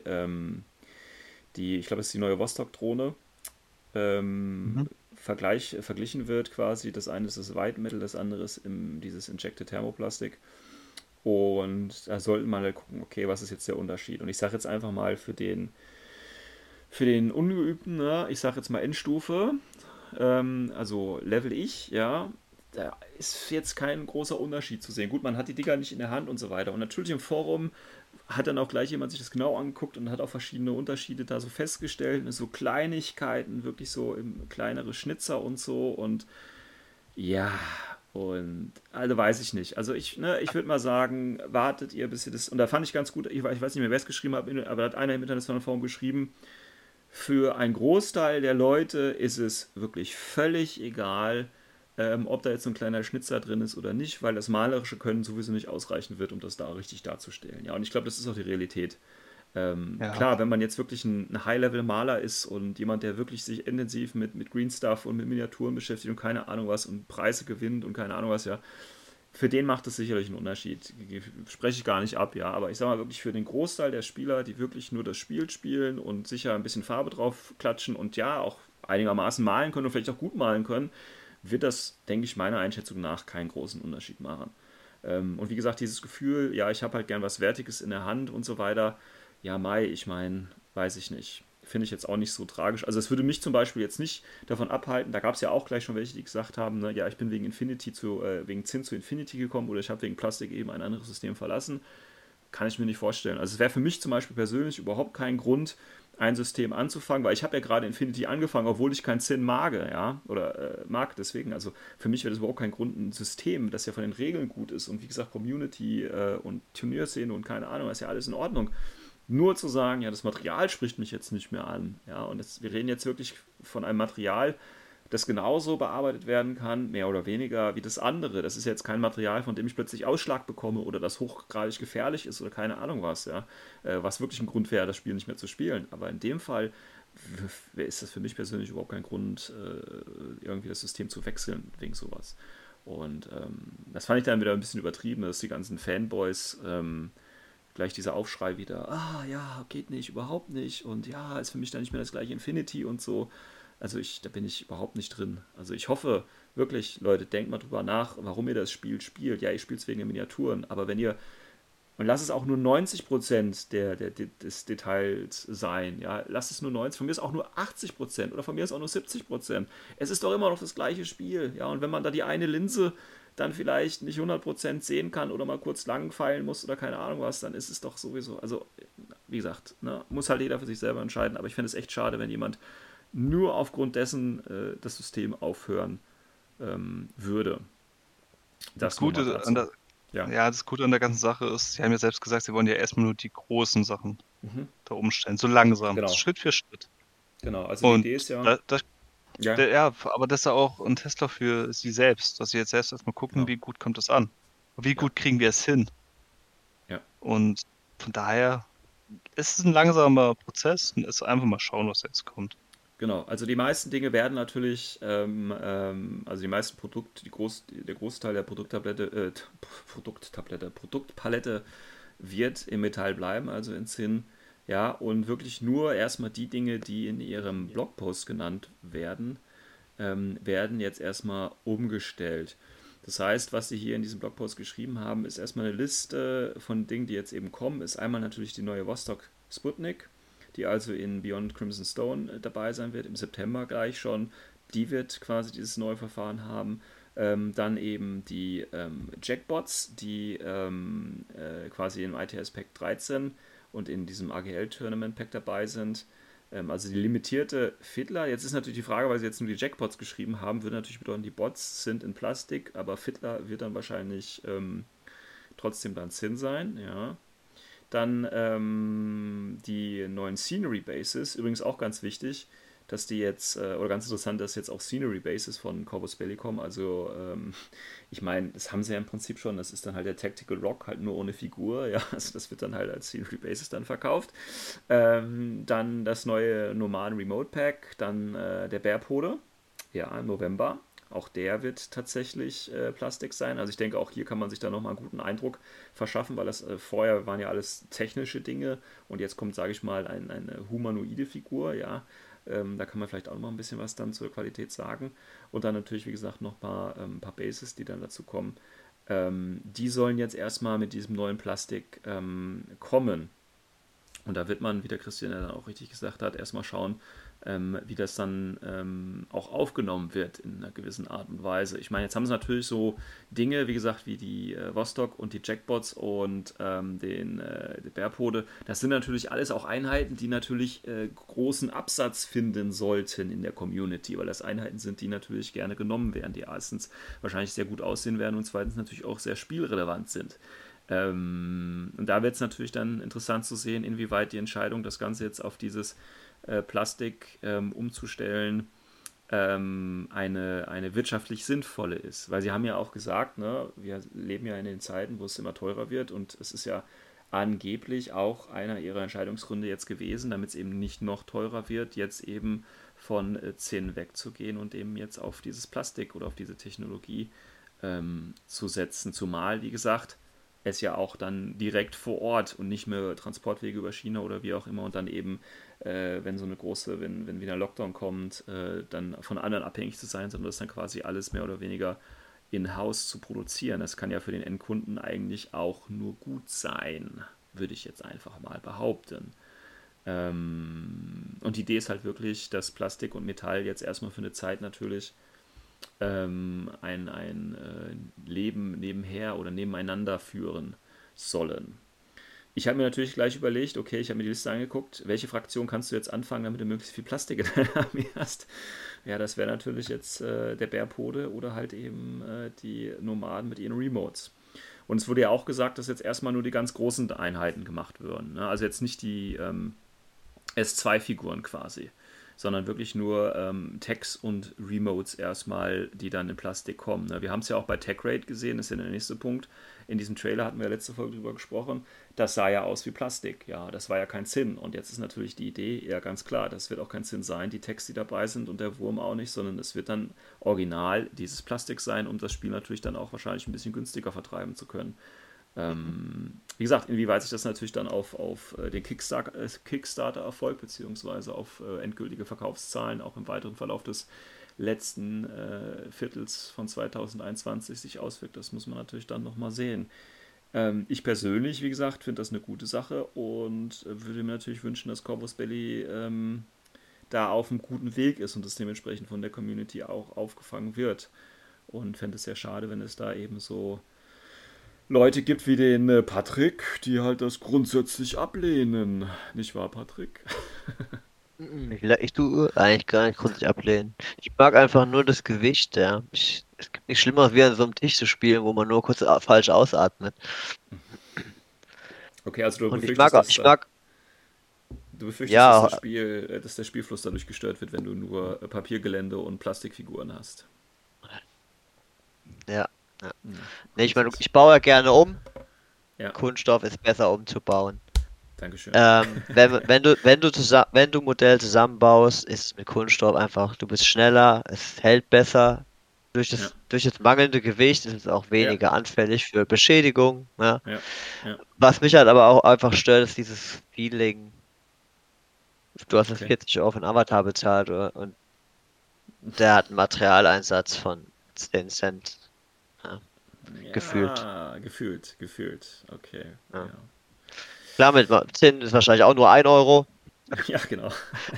die ich glaube, es ist die neue Vostok-Drohne, mhm. Vergleich, verglichen wird quasi. Das eine ist das White Metal, das andere ist im, dieses Injected Thermoplastik. Und da sollten wir mal gucken, okay, was ist jetzt der Unterschied? Und ich sage jetzt einfach mal für den für den Ungeübten, ne, ich sage jetzt mal Endstufe, ähm, also Level ich, ja, da ist jetzt kein großer Unterschied zu sehen. Gut, man hat die Dinger nicht in der Hand und so weiter. Und natürlich im Forum hat dann auch gleich jemand sich das genau angeguckt und hat auch verschiedene Unterschiede da so festgestellt. So Kleinigkeiten, wirklich so kleinere Schnitzer und so. Und ja, und also weiß ich nicht. Also ich, ne, ich würde mal sagen, wartet ihr, bis ihr das. Und da fand ich ganz gut, ich, weiß nicht mehr, wer es geschrieben hat, aber da hat einer im internationalen Forum geschrieben, für einen Großteil der Leute ist es wirklich völlig egal, ähm, ob da jetzt ein kleiner Schnitzer drin ist oder nicht, weil das malerische Können sowieso nicht ausreichen wird, um das da richtig darzustellen. Ja, und ich glaube, das ist auch die Realität. Ähm, ja. Klar, wenn man jetzt wirklich ein, ein High-Level-Maler ist und jemand, der wirklich sich intensiv mit, mit Green Stuff und mit Miniaturen beschäftigt und keine Ahnung was und Preise gewinnt und keine Ahnung was, ja, für den macht es sicherlich einen Unterschied. Spreche ich gar nicht ab, ja. Aber ich sage mal wirklich für den Großteil der Spieler, die wirklich nur das Spiel spielen und sicher ein bisschen Farbe drauf klatschen und ja, auch einigermaßen malen können und vielleicht auch gut malen können, wird das, denke ich, meiner Einschätzung nach keinen großen Unterschied machen. Ähm, und wie gesagt, dieses Gefühl, ja, ich habe halt gern was Wertiges in der Hand und so weiter. Ja, Mai, ich meine, weiß ich nicht finde ich jetzt auch nicht so tragisch. Also es würde mich zum Beispiel jetzt nicht davon abhalten, da gab es ja auch gleich schon welche, die gesagt haben, ne, ja, ich bin wegen Infinity zu, äh, wegen Zinn zu Infinity gekommen oder ich habe wegen Plastik eben ein anderes System verlassen. Kann ich mir nicht vorstellen. Also es wäre für mich zum Beispiel persönlich überhaupt kein Grund, ein System anzufangen, weil ich habe ja gerade Infinity angefangen, obwohl ich kein Zinn mag, ja, oder äh, mag. Deswegen, also für mich wäre das überhaupt kein Grund, ein System, das ja von den Regeln gut ist und wie gesagt Community äh, und Turnierszene und keine Ahnung, ist ja alles in Ordnung nur zu sagen, ja, das Material spricht mich jetzt nicht mehr an. Ja, und das, wir reden jetzt wirklich von einem Material, das genauso bearbeitet werden kann, mehr oder weniger, wie das andere. Das ist jetzt kein Material, von dem ich plötzlich Ausschlag bekomme oder das hochgradig gefährlich ist oder keine Ahnung was, ja. Äh, was wirklich ein Grund wäre, das Spiel nicht mehr zu spielen. Aber in dem Fall ist das für mich persönlich überhaupt kein Grund, äh, irgendwie das System zu wechseln wegen sowas. Und ähm, das fand ich dann wieder ein bisschen übertrieben, dass die ganzen Fanboys ähm, gleich dieser Aufschrei wieder, ah ja, geht nicht, überhaupt nicht und ja, ist für mich dann nicht mehr das gleiche Infinity und so. Also ich, da bin ich überhaupt nicht drin. Also ich hoffe wirklich, Leute, denkt mal drüber nach, warum ihr das Spiel spielt. Ja, ihr spielt es wegen der Miniaturen, aber wenn ihr, und lasst es auch nur 90% der, der, des Details sein, ja, lasst es nur 90, von mir ist auch nur 80% oder von mir ist auch nur 70%. Es ist doch immer noch das gleiche Spiel, ja, und wenn man da die eine Linse dann vielleicht nicht 100% sehen kann oder mal kurz langfeilen muss oder keine Ahnung was, dann ist es doch sowieso, also wie gesagt, ne, muss halt jeder für sich selber entscheiden, aber ich finde es echt schade, wenn jemand nur aufgrund dessen äh, das System aufhören ähm, würde. Das, das Gute an der, ja. ja. das Gute an der ganzen Sache ist, Sie haben ja selbst gesagt, Sie wollen ja erstmal nur die großen Sachen mhm. da umstellen, so langsam, genau. Schritt für Schritt. Genau, also Und die Idee ist ja. Da, da, ja. Der, ja. aber das ist ja auch ein Tesla für Sie selbst, dass Sie jetzt selbst erstmal gucken, genau. wie gut kommt das an. Wie ja. gut kriegen wir es hin. Ja. Und von daher ist es ein langsamer Prozess und ist einfach mal schauen, was jetzt kommt. Genau, also die meisten Dinge werden natürlich, ähm, ähm, also die meisten Produkte, die Groß, der Großteil der Produkttablette, äh, Produkttablette, Produktpalette wird im Metall bleiben, also in Zinn. Ja, und wirklich nur erstmal die Dinge, die in ihrem Blogpost genannt werden, ähm, werden jetzt erstmal umgestellt. Das heißt, was sie hier in diesem Blogpost geschrieben haben, ist erstmal eine Liste von Dingen, die jetzt eben kommen. Ist einmal natürlich die neue Vostok Sputnik, die also in Beyond Crimson Stone äh, dabei sein wird, im September gleich schon. Die wird quasi dieses neue Verfahren haben. Ähm, dann eben die ähm, Jackbots, die ähm, äh, quasi im ITS Pack 13 und in diesem AGL Tournament Pack dabei sind. Ähm, also die limitierte Fiddler. Jetzt ist natürlich die Frage, weil sie jetzt nur die Jackbots geschrieben haben, würde natürlich bedeuten, die Bots sind in Plastik, aber Fiddler wird dann wahrscheinlich ähm, trotzdem dann Zinn sein, ja. Dann ähm, die neuen Scenery Bases, übrigens auch ganz wichtig, dass die jetzt, äh, oder ganz interessant, dass jetzt auch Scenery Bases von Corvus Belli kommen. Also, ähm, ich meine, das haben sie ja im Prinzip schon, das ist dann halt der Tactical Rock, halt nur ohne Figur, ja, also das wird dann halt als Scenery Bases dann verkauft. Ähm, dann das neue Nomaden Remote Pack, dann äh, der Bärpode, ja, im November. Auch der wird tatsächlich äh, Plastik sein. Also ich denke, auch hier kann man sich da nochmal einen guten Eindruck verschaffen, weil das äh, vorher waren ja alles technische Dinge und jetzt kommt, sage ich mal, ein, eine humanoide Figur, ja. Ähm, da kann man vielleicht auch noch ein bisschen was dann zur Qualität sagen. Und dann natürlich, wie gesagt, noch ein paar, ähm, paar Bases, die dann dazu kommen. Ähm, die sollen jetzt erstmal mit diesem neuen Plastik ähm, kommen. Und da wird man, wie der Christian ja dann auch richtig gesagt hat, erstmal schauen, ähm, wie das dann ähm, auch aufgenommen wird in einer gewissen Art und Weise. Ich meine, jetzt haben sie natürlich so Dinge, wie gesagt, wie die äh, Vostok und die Jackbots und ähm, den äh, Bärpode. Das sind natürlich alles auch Einheiten, die natürlich äh, großen Absatz finden sollten in der Community, weil das Einheiten sind, die natürlich gerne genommen werden, die erstens wahrscheinlich sehr gut aussehen werden und zweitens natürlich auch sehr spielrelevant sind. Ähm, und da wird es natürlich dann interessant zu sehen, inwieweit die Entscheidung, das Ganze jetzt auf dieses äh, Plastik ähm, umzustellen, ähm, eine, eine wirtschaftlich sinnvolle ist. Weil sie haben ja auch gesagt, ne, wir leben ja in den Zeiten, wo es immer teurer wird und es ist ja angeblich auch einer ihrer Entscheidungsgründe jetzt gewesen, damit es eben nicht noch teurer wird, jetzt eben von äh, Zinn wegzugehen und eben jetzt auf dieses Plastik oder auf diese Technologie ähm, zu setzen. Zumal, wie gesagt, es ja auch dann direkt vor Ort und nicht mehr Transportwege über China oder wie auch immer und dann eben, äh, wenn so eine große, wenn, wenn wieder Lockdown kommt, äh, dann von anderen abhängig zu sein, sondern das dann quasi alles mehr oder weniger in-house zu produzieren. Das kann ja für den Endkunden eigentlich auch nur gut sein, würde ich jetzt einfach mal behaupten. Ähm, und die Idee ist halt wirklich, dass Plastik und Metall jetzt erstmal für eine Zeit natürlich ähm, ein, ein äh, Leben nebenher oder nebeneinander führen sollen. Ich habe mir natürlich gleich überlegt, okay, ich habe mir die Liste angeguckt, welche Fraktion kannst du jetzt anfangen, damit du möglichst viel Plastik in deiner Armee hast. Ja, das wäre natürlich jetzt äh, der Bärpode oder halt eben äh, die Nomaden mit ihren Remotes. Und es wurde ja auch gesagt, dass jetzt erstmal nur die ganz großen Einheiten gemacht würden. Ne? Also jetzt nicht die ähm, S2-Figuren quasi sondern wirklich nur ähm, Tags und Remotes erstmal, die dann in Plastik kommen. Ne? Wir haben es ja auch bei TechRate gesehen, das ist ja der nächste Punkt. In diesem Trailer hatten wir letzte Folge drüber gesprochen. Das sah ja aus wie Plastik, ja, das war ja kein Sinn. Und jetzt ist natürlich die Idee, ja ganz klar, das wird auch kein Sinn sein, die Tags, die dabei sind und der Wurm auch nicht, sondern es wird dann original dieses Plastik sein, um das Spiel natürlich dann auch wahrscheinlich ein bisschen günstiger vertreiben zu können. Ähm, wie gesagt, inwieweit sich das natürlich dann auf, auf äh, den äh, Kickstarter-Erfolg beziehungsweise auf äh, endgültige Verkaufszahlen auch im weiteren Verlauf des letzten äh, Viertels von 2021 sich auswirkt, das muss man natürlich dann nochmal sehen. Ähm, ich persönlich, wie gesagt, finde das eine gute Sache und würde mir natürlich wünschen, dass Corvus Belly ähm, da auf einem guten Weg ist und das dementsprechend von der Community auch aufgefangen wird. Und fände es sehr schade, wenn es da eben so Leute gibt wie den äh, Patrick, die halt das grundsätzlich ablehnen. Nicht wahr, Patrick? Ich, ich tue eigentlich gar nicht grundsätzlich ablehnen. Ich mag einfach nur das Gewicht, ja. Ich, es gibt nichts Schlimmeres, wie an so einem Tisch zu spielen, wo man nur kurz falsch ausatmet. Okay, also du Und ich mag, ich mag Du befürchtest, ja, dass, das Spiel, äh, dass der Spielfluss dadurch gestört wird, wenn du nur Papiergelände und Plastikfiguren hast. Ja, ja. Mhm. Nee, ich meine, ich baue ja gerne um. Ja. Kunststoff ist besser umzubauen. Dankeschön. Ähm, wenn, wenn, du, wenn, du zusammen, wenn du Modell zusammenbaust, ist es mit Kunststoff einfach, du bist schneller, es hält besser. Durch das, ja. durch das mangelnde Gewicht ist es auch weniger ja. anfällig für Beschädigung. Ja. Was mich halt aber auch einfach stört, ist dieses Feeling. Du hast okay. 40 Euro für einen Avatar bezahlt und der hat einen Materialeinsatz von 10 Cent. Ja. gefühlt. Gefühlt, gefühlt. Okay. Ja. Ja. Klar, mit 10 ist wahrscheinlich auch nur 1 Euro. Ja, genau.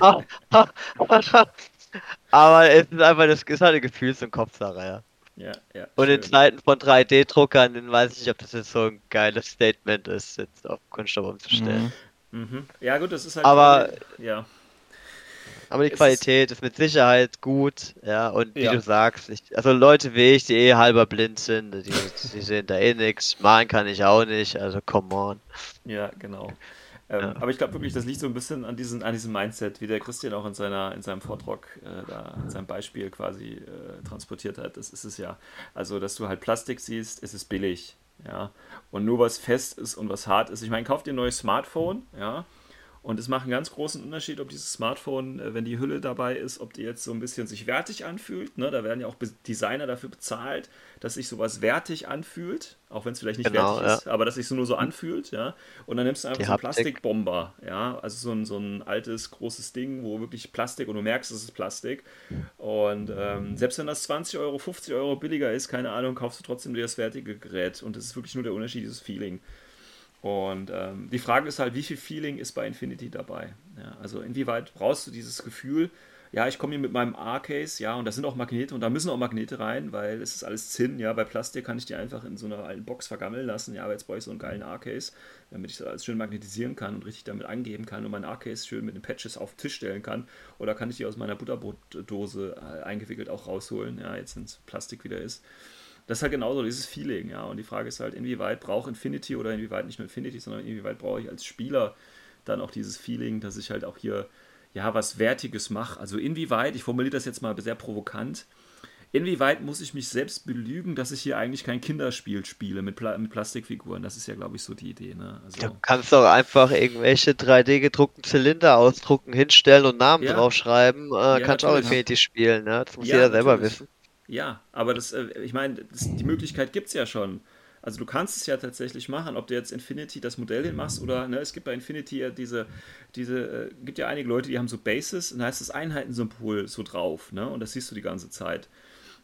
Aber es ist einfach das ist halt eine Gefühls- und Kopfsache, ja. Ja, ja. Und schön. in Zeiten von 3D-Druckern weiß ich nicht, ob das jetzt so ein geiles Statement ist, jetzt auf Kunststoff umzustellen. Mhm. Mhm. Ja, gut, das ist halt. Aber. Ja. Aber die es Qualität ist, mit Sicherheit gut, ja, und wie ja. du sagst, ich, also Leute wie ich, die eh halber blind sind, die, die sehen da eh nichts, malen kann ich auch nicht, also come on. Ja, genau. Ähm, ja. Aber ich glaube wirklich, das liegt so ein bisschen an, diesen, an diesem Mindset, wie der Christian auch in, seiner, in seinem Vortrag, äh, da, in seinem Beispiel quasi äh, transportiert hat. Das ist es ja. Also, dass du halt Plastik siehst, ist es billig. Ja. Und nur was fest ist und was hart ist. Ich meine, kauf dir ein neues Smartphone, ja und es macht einen ganz großen Unterschied, ob dieses Smartphone, äh, wenn die Hülle dabei ist, ob die jetzt so ein bisschen sich wertig anfühlt. Ne? Da werden ja auch Designer dafür bezahlt, dass sich sowas wertig anfühlt, auch wenn es vielleicht nicht genau, wertig ja. ist, aber dass sich so nur so anfühlt. Ja? Und dann nimmst du einfach die so einen Plastikbomber, ja, also so ein, so ein altes, großes Ding, wo wirklich Plastik und du merkst, es ist Plastik. Und ähm, selbst wenn das 20 Euro, 50 Euro billiger ist, keine Ahnung, kaufst du trotzdem dir das fertige Gerät. Und das ist wirklich nur der Unterschied, dieses Feeling. Und ähm, die Frage ist halt, wie viel Feeling ist bei Infinity dabei? Ja, also inwieweit brauchst du dieses Gefühl, ja, ich komme hier mit meinem A-Case, ja, und da sind auch Magnete und da müssen auch Magnete rein, weil es ist alles Zinn, ja, bei Plastik kann ich die einfach in so einer alten Box vergammeln lassen, ja, aber jetzt brauche ich so einen geilen A-Case, damit ich das alles schön magnetisieren kann und richtig damit angeben kann und mein A-Case schön mit den Patches auf den Tisch stellen kann. Oder kann ich die aus meiner Butterbrotdose äh, eingewickelt auch rausholen, ja, jetzt wenn es Plastik wieder ist das ist halt genauso dieses Feeling, ja. Und die Frage ist halt, inwieweit braucht Infinity oder inwieweit nicht nur Infinity, sondern inwieweit brauche ich als Spieler dann auch dieses Feeling, dass ich halt auch hier ja was Wertiges mache. Also inwieweit, ich formuliere das jetzt mal sehr provokant, inwieweit muss ich mich selbst belügen, dass ich hier eigentlich kein Kinderspiel spiele mit, Pla mit Plastikfiguren? Das ist ja, glaube ich, so die Idee. Ne? Also, du kannst doch einfach irgendwelche 3D-gedruckten Zylinder ausdrucken, hinstellen und Namen ja. draufschreiben. Äh, ja, kannst auch Infinity spielen. Ne? Das muss ja, jeder selber natürlich. wissen. Ja, aber das, äh, ich meine, die Möglichkeit gibt es ja schon. Also du kannst es ja tatsächlich machen, ob du jetzt Infinity das Modell hinmachst oder ne, es gibt bei Infinity ja diese, diese, äh, gibt ja einige Leute, die haben so Bases und da heißt das Einheitensymbol so drauf, ne? Und das siehst du die ganze Zeit.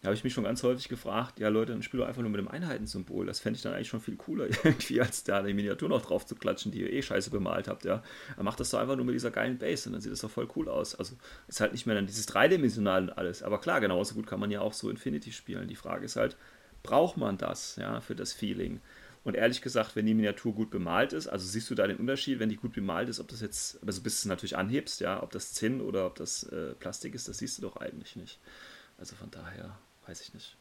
Da habe ich mich schon ganz häufig gefragt, ja Leute, dann spiel doch einfach nur mit dem Einheitensymbol. Das fände ich dann eigentlich schon viel cooler, irgendwie, als da eine Miniatur noch drauf zu klatschen, die ihr eh scheiße bemalt habt, ja. Dann macht das doch einfach nur mit dieser geilen Base und dann sieht das doch voll cool aus. Also ist halt nicht mehr dann dieses dreidimensionale und alles. Aber klar, genauso gut kann man ja auch so Infinity spielen. Die Frage ist halt, braucht man das, ja, für das Feeling? Und ehrlich gesagt, wenn die Miniatur gut bemalt ist, also siehst du da den Unterschied, wenn die gut bemalt ist, ob das jetzt, also bis du es natürlich anhebst, ja, ob das Zinn oder ob das äh, Plastik ist, das siehst du doch eigentlich nicht. Also von daher weiß ich nicht.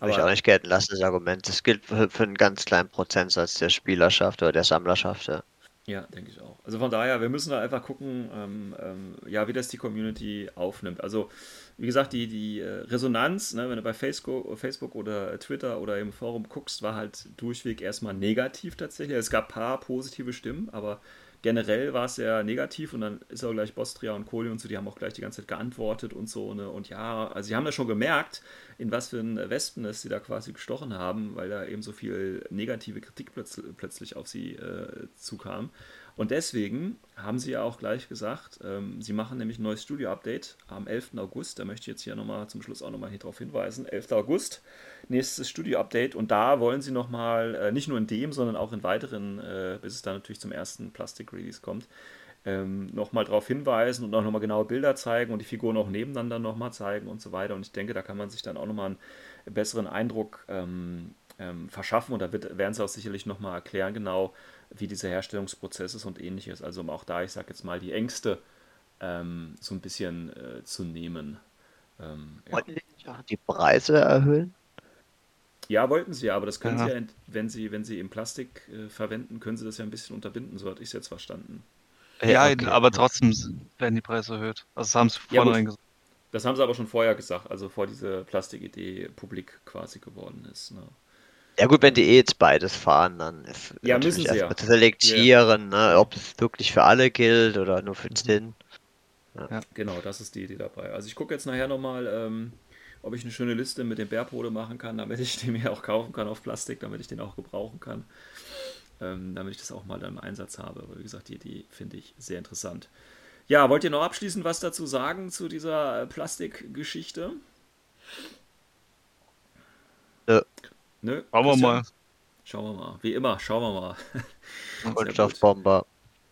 Aber ich auch nicht gelten lassen, das Argument. Das gilt für, für einen ganz kleinen Prozentsatz der Spielerschaft oder der Sammlerschaft. Ja. Ja, denke ich auch. Also von daher, wir müssen da einfach gucken, ähm, ähm, ja, wie das die Community aufnimmt. Also, wie gesagt, die, die äh, Resonanz, ne, wenn du bei Facebook, Facebook oder Twitter oder im Forum guckst, war halt durchweg erstmal negativ tatsächlich. Es gab ein paar positive Stimmen, aber generell war es sehr negativ und dann ist auch gleich Bostria und Kohli und so, die haben auch gleich die ganze Zeit geantwortet und so. Ne? Und ja, also sie haben das schon gemerkt, in was für ein Wespennest sie da quasi gestochen haben, weil da eben so viel negative Kritik plötz plötzlich auf sie äh, zukam. Und deswegen haben sie ja auch gleich gesagt, ähm, sie machen nämlich ein neues Studio-Update am 11. August. Da möchte ich jetzt hier nochmal zum Schluss auch nochmal hier drauf hinweisen. 11. August, nächstes Studio-Update. Und da wollen sie nochmal, äh, nicht nur in dem, sondern auch in weiteren, äh, bis es dann natürlich zum ersten Plastik-Release kommt, ähm, nochmal darauf hinweisen und auch nochmal genaue Bilder zeigen und die Figuren auch nebeneinander nochmal zeigen und so weiter. Und ich denke, da kann man sich dann auch nochmal einen besseren Eindruck ähm, ähm, verschaffen und da wird, werden sie auch sicherlich nochmal erklären, genau, wie dieser Herstellungsprozess ist und ähnliches. Also um auch da, ich sage jetzt mal, die Ängste ähm, so ein bisschen äh, zu nehmen. Ähm, ja. die Preise erhöhen? Ja, wollten sie ja, aber das können ja. sie ja, wenn sie, wenn sie im Plastik äh, verwenden, können sie das ja ein bisschen unterbinden, so hatte ich es jetzt verstanden. Ja, okay. aber trotzdem werden die Preise erhöht. Also das haben sie vornherein ja, gesagt. Das haben sie aber schon vorher gesagt, also vor diese Plastikidee publik quasi geworden ist. Ne? Ja gut, wenn die eh jetzt beides fahren, dann ist ja, müssen sie ja. selektieren, ja. ne, ob es wirklich für alle gilt oder nur für den. Ja. ja. Genau, das ist die Idee dabei. Also ich gucke jetzt nachher nochmal, ähm, ob ich eine schöne Liste mit dem Bärpode machen kann, damit ich den mir auch kaufen kann auf Plastik, damit ich den auch gebrauchen kann. Ähm, damit ich das auch mal dann im Einsatz habe. Aber wie gesagt, die Idee finde ich sehr interessant. Ja, wollt ihr noch abschließend was dazu sagen zu dieser Plastikgeschichte? Nö. Schauen wir mal. Schauen wir mal. Wie immer, schauen wir mal. Kunststoffbomber.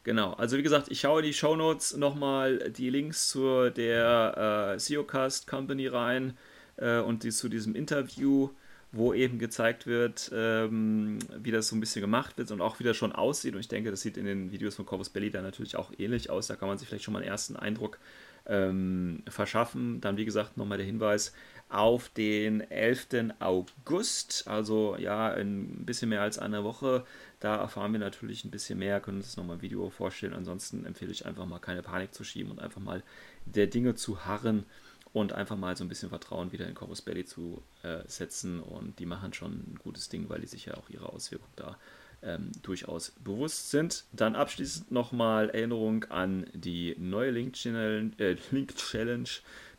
Genau, also wie gesagt, ich schaue in die Shownotes nochmal die Links zu der äh, SEOcast Company rein äh, und die, zu diesem Interview, wo eben gezeigt wird, ähm, wie das so ein bisschen gemacht wird und auch wie das schon aussieht. Und ich denke, das sieht in den Videos von Corvus Belly dann natürlich auch ähnlich aus. Da kann man sich vielleicht schon mal einen ersten Eindruck ähm, verschaffen. Dann, wie gesagt, nochmal der Hinweis, auf den 11. August, also ja, ein bisschen mehr als eine Woche. Da erfahren wir natürlich ein bisschen mehr, können uns nochmal ein Video vorstellen. Ansonsten empfehle ich einfach mal keine Panik zu schieben und einfach mal der Dinge zu harren und einfach mal so ein bisschen Vertrauen wieder in Corvus Belly zu äh, setzen. Und die machen schon ein gutes Ding, weil die sich ja auch ihre Auswirkungen da ähm, durchaus bewusst sind. Dann abschließend nochmal Erinnerung an die neue Link Challenge, äh, Link Challenge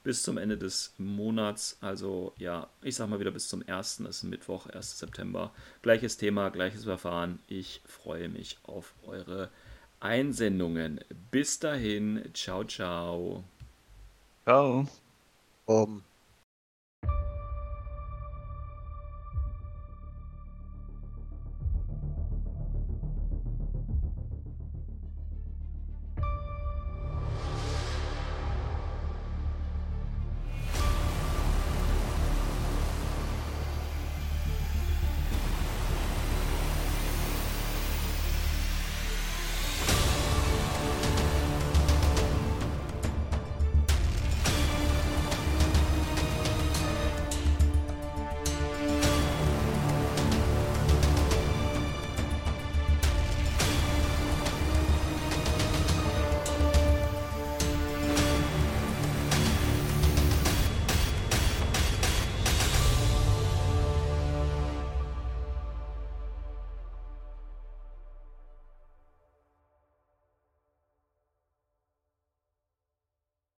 bis zum Ende des Monats. Also ja, ich sag mal wieder bis zum 1. Das ist Mittwoch, 1. September. Gleiches Thema, gleiches Verfahren. Ich freue mich auf eure Einsendungen. Bis dahin, ciao, ciao. Ciao. Um.